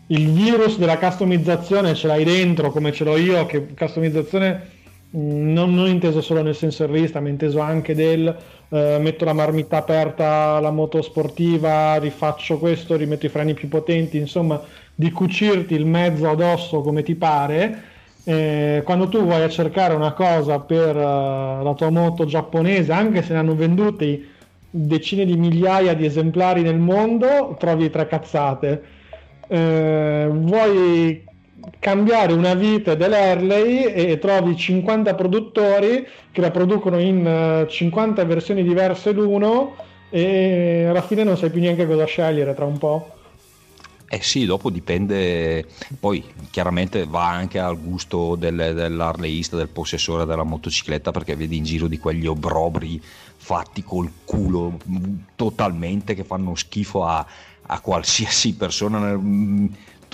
il virus della customizzazione ce l'hai dentro, come ce l'ho io, che customizzazione non, non inteso solo nel senso errista, ma inteso anche del eh, metto la marmitta aperta alla moto sportiva, rifaccio questo, rimetto i freni più potenti, insomma, di cucirti il mezzo addosso come ti pare. Eh, quando tu vai a cercare una cosa per eh, la tua moto giapponese, anche se ne hanno venduti decine di migliaia di esemplari nel mondo, trovi tre cazzate. Eh, vuoi cambiare una vite dell'Harley e trovi 50 produttori che la producono in eh, 50 versioni diverse l'uno e alla fine non sai più neanche cosa scegliere tra un po'. Eh sì, dopo dipende, poi chiaramente va anche al gusto del, dell'arleista, del possessore della motocicletta, perché vedi in giro di quegli obrobri fatti col culo totalmente che fanno schifo a, a qualsiasi persona, mm,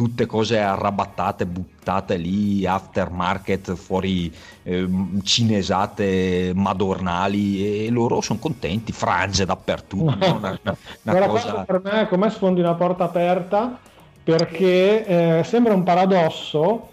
tutte cose arrabattate, buttate lì, aftermarket, fuori ehm, cinesate madornali e loro sono contenti, frange dappertutto, <laughs> una, una- una cosa... per me è come sfondi una porta aperta perché eh, sembra un paradosso,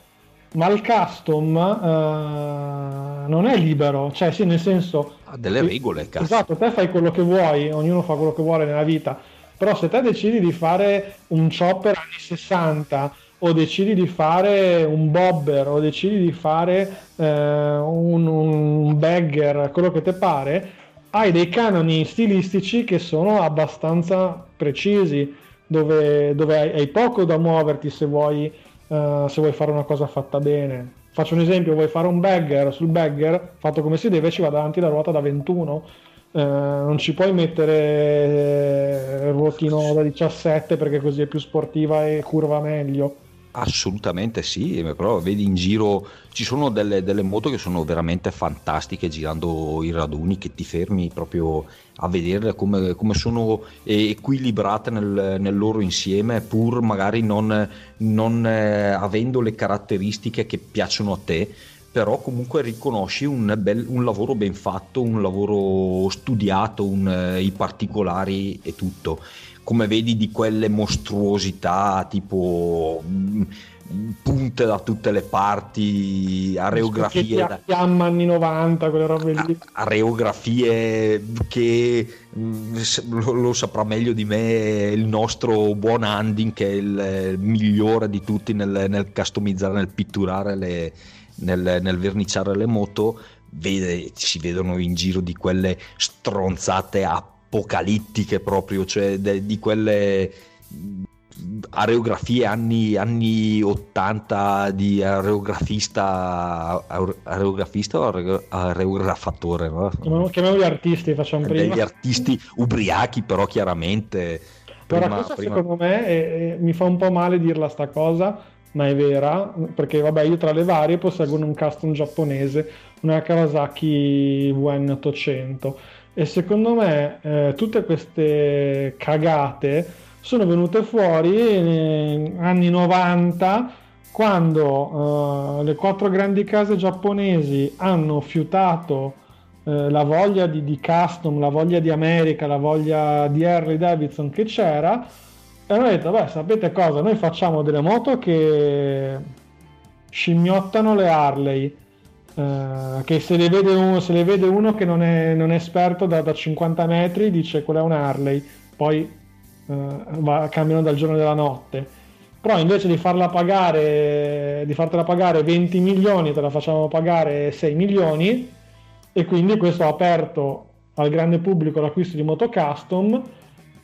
ma il custom eh, non è libero, cioè sì, nel senso... Ha delle regole, cazzo. Esatto, te fai quello che vuoi, ognuno fa quello che vuole nella vita, però se te decidi di fare un chopper anni 60 o decidi di fare un bobber o decidi di fare eh, un, un bagger, quello che te pare, hai dei canoni stilistici che sono abbastanza precisi, dove, dove hai, hai poco da muoverti se vuoi, eh, se vuoi fare una cosa fatta bene. Faccio un esempio, vuoi fare un bagger, sul bagger, fatto come si deve, ci va davanti la ruota da 21, eh, non ci puoi mettere eh, ruotino da 17 perché così è più sportiva e curva meglio. Assolutamente sì, però vedi in giro ci sono delle, delle moto che sono veramente fantastiche girando i raduni che ti fermi proprio a vedere come, come sono equilibrate nel, nel loro insieme pur magari non, non, eh, avendo le caratteristiche che piacciono a te però comunque riconosci un, bel- un lavoro ben fatto, un lavoro studiato, un, eh, i particolari e tutto come vedi di quelle mostruosità tipo mm, punte da tutte le parti, areografie, fiamma anni 90, quelle robe lì. areografie che mm, lo, lo saprà meglio di me il nostro buon Andin che è il eh, migliore di tutti nel, nel customizzare, nel pitturare, le- nel, nel verniciare le moto. Vede, si vedono in giro di quelle stronzate apocalittiche proprio, cioè de- di quelle mh, areografie anni, anni 80 di areografista areografista o are- areografatore no? Chiamiamo, chiamiamo gli artisti, facciamo prima. degli artisti ubriachi però chiaramente Guarda, prima- questa prima- secondo me è- è- mi fa un po' male dirla sta cosa, ma è vera, perché vabbè io tra le varie posseggo un custom giapponese, una Kawasaki VN800 e secondo me eh, tutte queste cagate sono venute fuori negli anni 90 quando eh, le quattro grandi case giapponesi hanno fiutato eh, la voglia di, di custom, la voglia di America, la voglia di Harley Davidson che c'era e hanno detto, beh, sapete cosa? Noi facciamo delle moto che scimmiottano le Harley, eh, che se le vede uno, le vede uno che non è, non è esperto da, da 50 metri dice quella è una Harley, poi eh, va- cambiano dal giorno dalla notte. Però invece di farla pagare, di fartela pagare 20 milioni, te la facciamo pagare 6 milioni e quindi questo ha aperto al grande pubblico l'acquisto di moto custom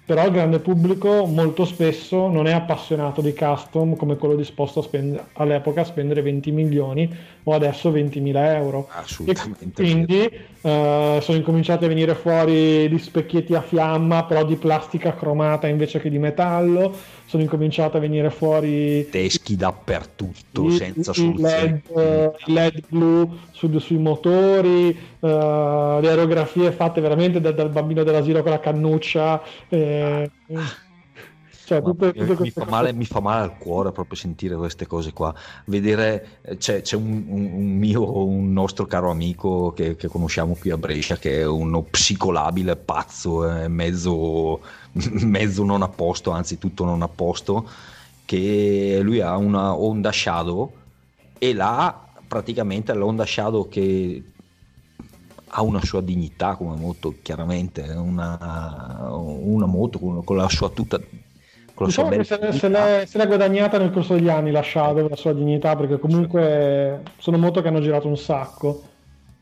però il grande pubblico molto spesso non è appassionato di custom come quello disposto a spendere, all'epoca a spendere 20 milioni o adesso 20.000 euro. Assolutamente E quindi eh, sono incominciati a venire fuori gli specchietti a fiamma, però di plastica cromata invece che di metallo. Sono incominciati a venire fuori teschi dappertutto i- senza soluzione LED, LED blu su- sui motori, eh, le aerografie fatte veramente da- dal bambino dell'asilo con la cannuccia. eh, Cioè, Ma tutte- mi- fa male, <laughs> mi fa male al cuore proprio sentire queste cose qua. Vedere, eh, c'è, c'è un, un- un mio, un nostro caro amico che, che conosciamo qui a Brescia, che è uno psicolabile pazzo, eh, mezzo, <laughs> mezzo non a posto, anzi tutto non a posto, che lui ha una Honda Shadow e là praticamente l'Honda Shadow che ha una sua dignità come moto, chiaramente, una, una moto con, con la sua tuta. Diciamo che se, se l'è, se l'è guadagnata nel corso degli anni la Shadow, la sua dignità, perché comunque sono moto che hanno girato un sacco.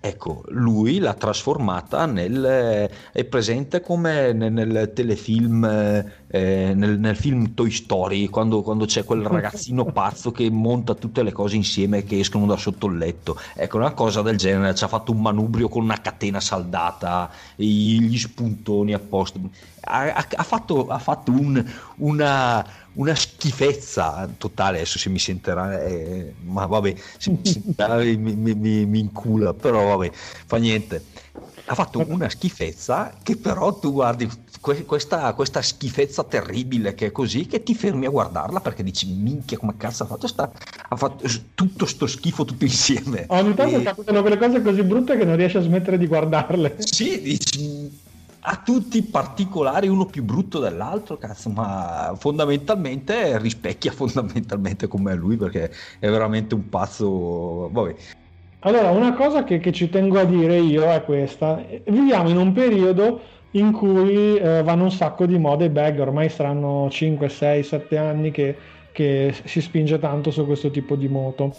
Ecco, lui l'ha trasformata nel... è presente come nel, nel telefilm, eh, nel, nel film Toy Story, quando, quando c'è quel ragazzino <laughs> pazzo che monta tutte le cose insieme che escono da sotto il letto. Ecco, una cosa del genere, ci ha fatto un manubrio con una catena saldata, gli spuntoni apposta. Ha, ha- ha fatto, ha fatto un- una, una schifezza totale, adesso se mi sentirà, eh, ma vabbè, se mi, sentirà, <laughs> mi, mi- mi- incula, però vabbè, fa niente. Ha fatto una schifezza che però tu guardi que- questa, questa schifezza terribile che è così, che ti fermi a guardarla perché dici minchia come cazzo ha fatto, sta, ha fatto tutto sto schifo tutto insieme. Ogni tanto E- capitano quelle cose così brutte che non riesci a smettere di guardarle. sì, dici, ha tutti particolari, uno più brutto dell'altro, cazzo, ma fondamentalmente rispecchia <laughs> fondamentalmente come è lui perché è veramente un pazzo. Vabbè, Allora, una cosa che, che ci tengo a dire io è questa. Viviamo in un periodo in cui eh, vanno un sacco di mode bag, ormai saranno 5, 6, 7 anni che, che si spinge tanto su questo tipo di moto.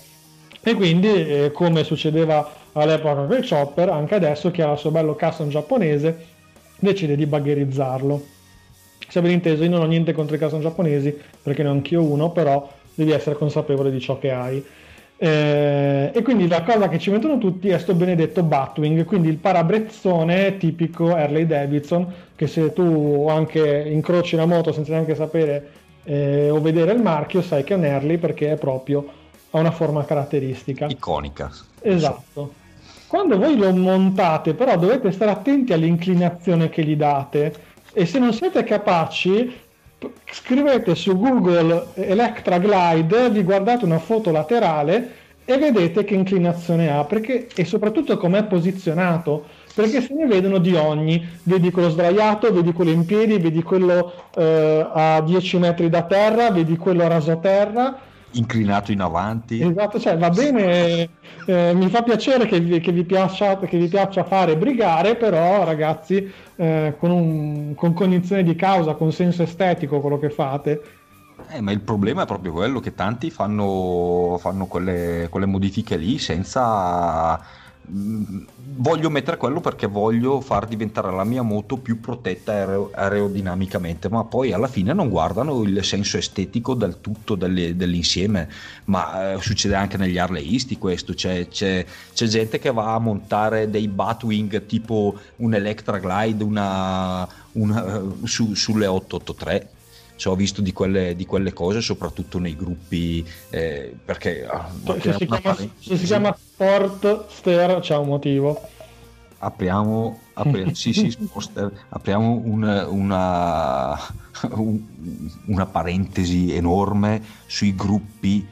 E quindi, eh, come succedeva all'epoca con il chopper, anche adesso chi ha il suo bello custom giapponese decide di baggerizzarlo. Se ben inteso, io non ho niente contro i custom giapponesi, perché ne ho anch'io uno, però devi essere consapevole di ciò che hai. Eh, e quindi la cosa che ci mettono tutti è sto benedetto Batwing, quindi il parabrezzone tipico Harley Davidson, che se tu anche incroci la moto senza neanche sapere eh, o vedere il marchio, sai che è un Harley perché è proprio ha una forma caratteristica. iconica. Esatto. Quando voi lo montate, però dovete stare attenti all'inclinazione che gli date e se non siete capaci, scrivete su Google Electra Glide, vi guardate una foto laterale e vedete che inclinazione ha perché, e soprattutto com'è posizionato. Perché se ne vedono di ogni, vedi quello sdraiato, vedi quello in piedi, vedi quello eh, a 10 metri da terra, vedi quello a rasoterra, Inclinato in avanti. Esatto, cioè va bene, eh, mi fa piacere che vi, che vi piaccia, che vi piaccia fare brigare, però ragazzi, eh, con, un- con cognizione di causa, con senso estetico quello che fate. Eh, ma il problema è proprio quello che tanti fanno, fanno quelle, quelle modifiche lì senza... mm, Voglio mettere quello perché voglio far diventare la mia moto più protetta aereo- aerodinamicamente, ma poi alla fine non guardano il senso estetico del tutto, delle- dell'insieme. Ma eh, succede anche negli Harleyisti questo, c'è, c'è- c'è gente che va a montare dei Batwing tipo un Electra Glide una, una, eh, su- sulle 883 cioè, ho visto di quelle, di quelle cose soprattutto nei gruppi eh, perché ah, Cioè, se, si chiama, se si chiama Sport Ster c'è un motivo. apriamo, apri- sì, sì, <laughs> sposter- apriamo un- una, un- una parentesi enorme sui gruppi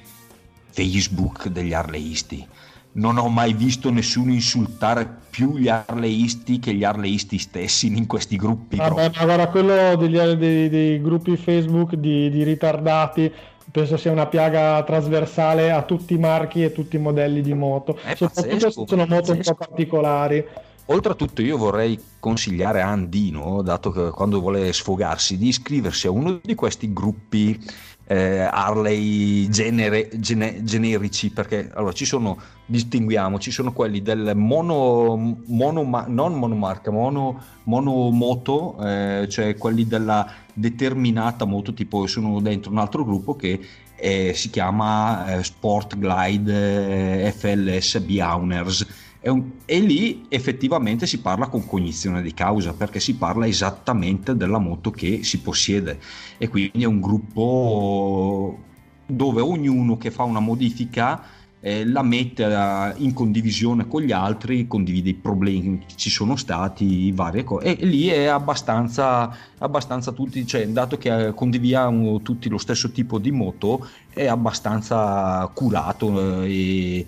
Facebook degli arleisti non ho mai visto nessuno insultare più gli arleisti che gli arleisti stessi in questi gruppi Vabbè, ma guarda, quello degli, dei, dei gruppi Facebook di, di ritardati penso sia una piaga trasversale a tutti i marchi e tutti i modelli di moto. È Soprattutto pazzesco, se sono moto un pazzesco. po' particolari. Oltretutto io vorrei consigliare a Andino, dato che quando vuole sfogarsi, di iscriversi a uno di questi gruppi eh, Harley genere- gene- generici, perché allora ci sono, distinguiamo, ci sono quelli del mono, mono non monomarca, mono, monomoto, eh, cioè quelli della determinata moto, tipo sono dentro un altro gruppo che eh, si chiama eh, Sport Glide eh, FLS B-Owners è un- e lì effettivamente si parla con cognizione di causa perché si parla esattamente della moto che si possiede. E quindi è un gruppo dove ognuno che fa una modifica eh, la mette eh, in condivisione con gli altri, condivide i problemi che ci sono stati, varie cose, e, lì è abbastanza, abbastanza tutti, cioè dato che eh, condividiamo tutti lo stesso tipo di moto, è abbastanza curato eh,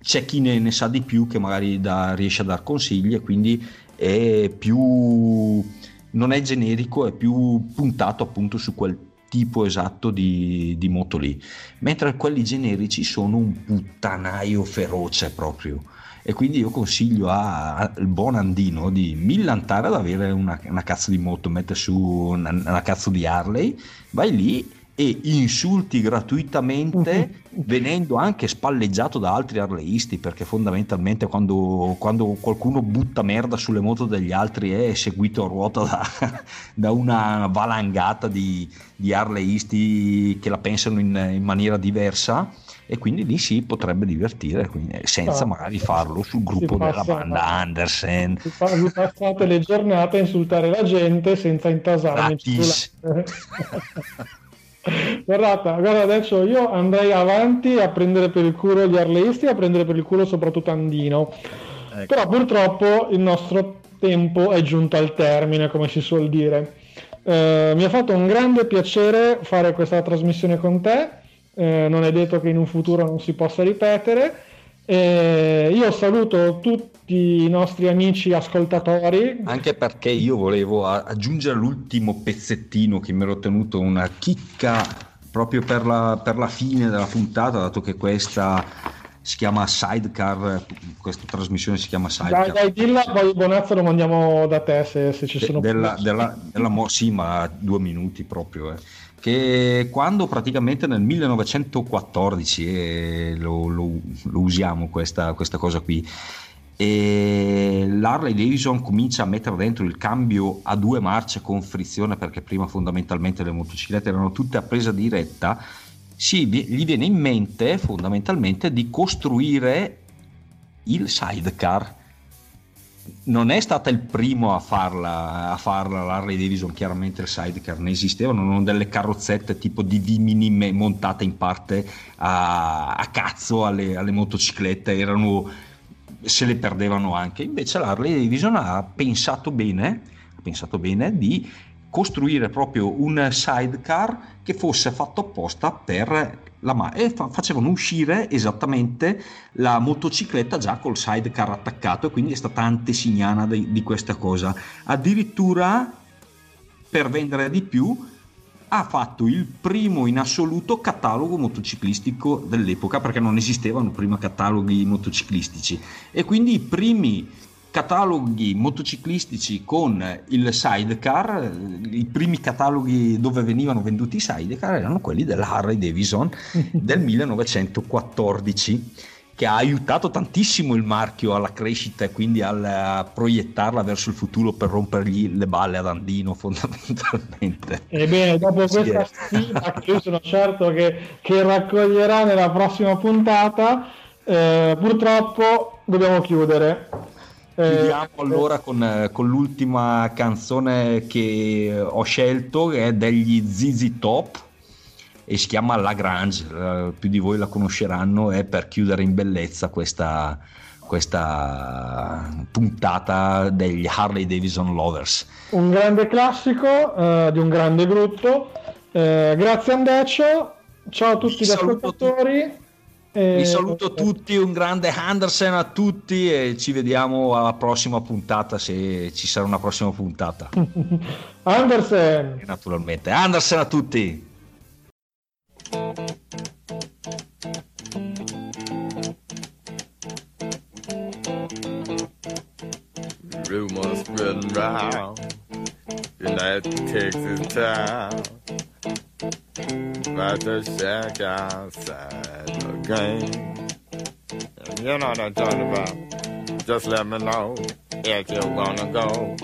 c'è chi ne, ne, sa di più che magari da, riesce a dar consigli e quindi è più non è generico, è più puntato appunto su quel tipo esatto di, di moto lì, mentre quelli generici sono un puttanaio feroce proprio. E quindi io consiglio al buon Andino di millantare ad avere una, una cazzo di moto, mettere su una, una cazzo di Harley, vai lì e insulti gratuitamente venendo anche spalleggiato da altri arleisti perché fondamentalmente quando, quando, qualcuno butta merda sulle moto degli altri è seguito a ruota da, <laughs> da una valangata di, di arleisti che la pensano in, in, maniera diversa e quindi lì si potrebbe divertire quindi, senza ah, magari farlo sul gruppo della banda Andersen. vi passate le giornate a insultare la gente senza intasarmi <laughs> Guardate, guarda, adesso io andrei avanti a prendere per il culo gli arleisti e a prendere per il culo soprattutto Andino. Ecco. Però purtroppo il nostro tempo è giunto al termine, come si suol dire. Eh, mi ha fatto un grande piacere fare questa trasmissione con te. Eh, non è detto che in un futuro non si possa ripetere. Eh, io saluto tutti i nostri amici ascoltatori. Anche perché io volevo aggiungere l'ultimo pezzettino che mi ero tenuto una chicca proprio per la, per la fine della puntata, dato che questa si chiama Sidecar, questa trasmissione si chiama Sidecar. Dai, dai, dilla, poi Bonazzo lo mandiamo da te se, se ci sono... Della, della, della, sì, ma due minuti proprio. Eh che quando praticamente nel 1914 eh, lo, lo, lo, usiamo questa, questa cosa qui e l'Harley Davidson comincia a mettere dentro il cambio a due marce con frizione perché prima fondamentalmente le motociclette erano tutte a presa diretta si, gli viene in mente fondamentalmente di costruire il sidecar non è stata il primo a farla, a farla l'Harley Davidson, chiaramente il sidecar ne esistevano, non delle carrozzette tipo di Vimini montate in parte a, a cazzo alle, alle, motociclette, erano, se le perdevano anche. Invece l'Harley Davidson ha pensato bene, ha pensato bene di costruire proprio un sidecar che fosse fatto apposta per la ma- e fa- facevano uscire esattamente la motocicletta già col sidecar attaccato e quindi è stata antesignana di, di questa cosa. Addirittura per vendere di più ha fatto il primo in assoluto catalogo motociclistico dell'epoca perché non esistevano prima cataloghi motociclistici e quindi i primi cataloghi motociclistici con il sidecar, i primi cataloghi dove venivano venduti i sidecar erano quelli della Harley Davidson <laughs> del 1914 che ha aiutato tantissimo il marchio alla crescita e quindi a proiettarla verso il futuro per rompergli le balle ad Andino <laughs> fondamentalmente. Ebbene, dopo sì, questa sfida che io sono certo che, che raccoglierà nella prossima puntata, eh, purtroppo dobbiamo chiudere. Chiudiamo eh, allora con, eh, con, l'ultima canzone che ho scelto, che è degli ZZ Top e si chiama Lagrange. Uh, più di voi la conosceranno, è per chiudere in bellezza questa, questa puntata degli Harley Davidson Lovers. Un grande classico uh, di un grande gruppo. Uh, grazie Andeccio, ciao a tutti gli ascoltatori. Vi eh, saluto tutti, un grande Andersen a tutti e ci vediamo alla prossima puntata se ci sarà una prossima puntata. <laughs> Andersen! E naturalmente, Andersen a tutti! Rumors spreading round United Texas town About the shack outside game. You know what I'm talking about. Just let me know if you're gonna go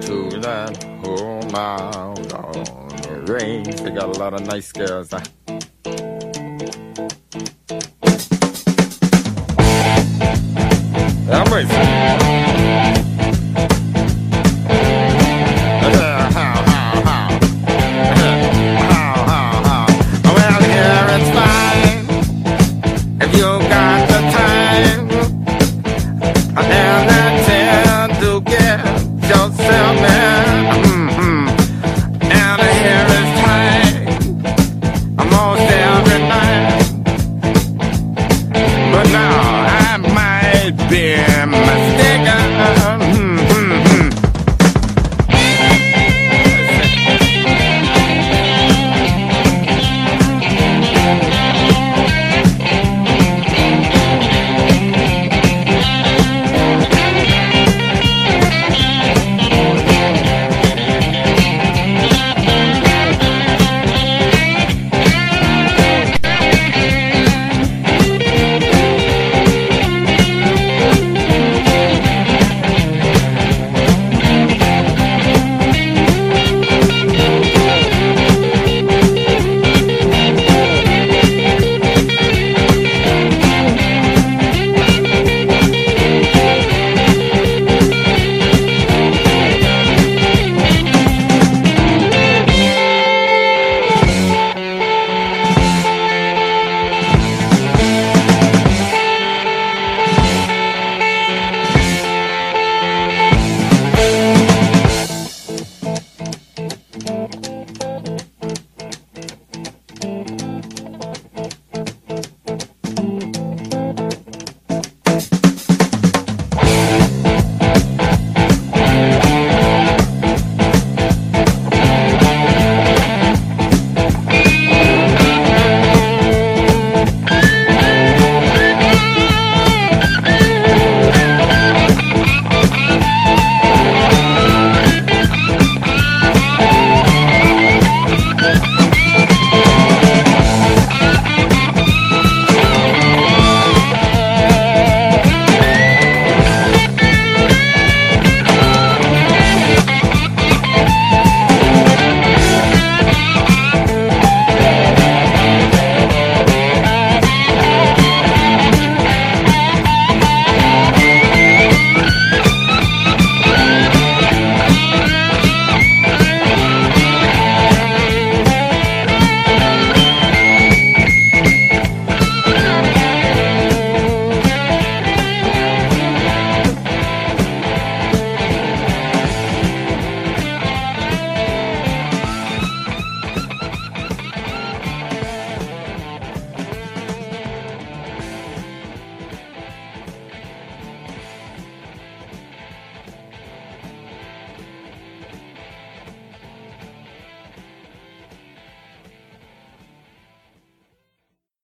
to that home out on the range. They got a lot of nice girls. Huh? I'm racing.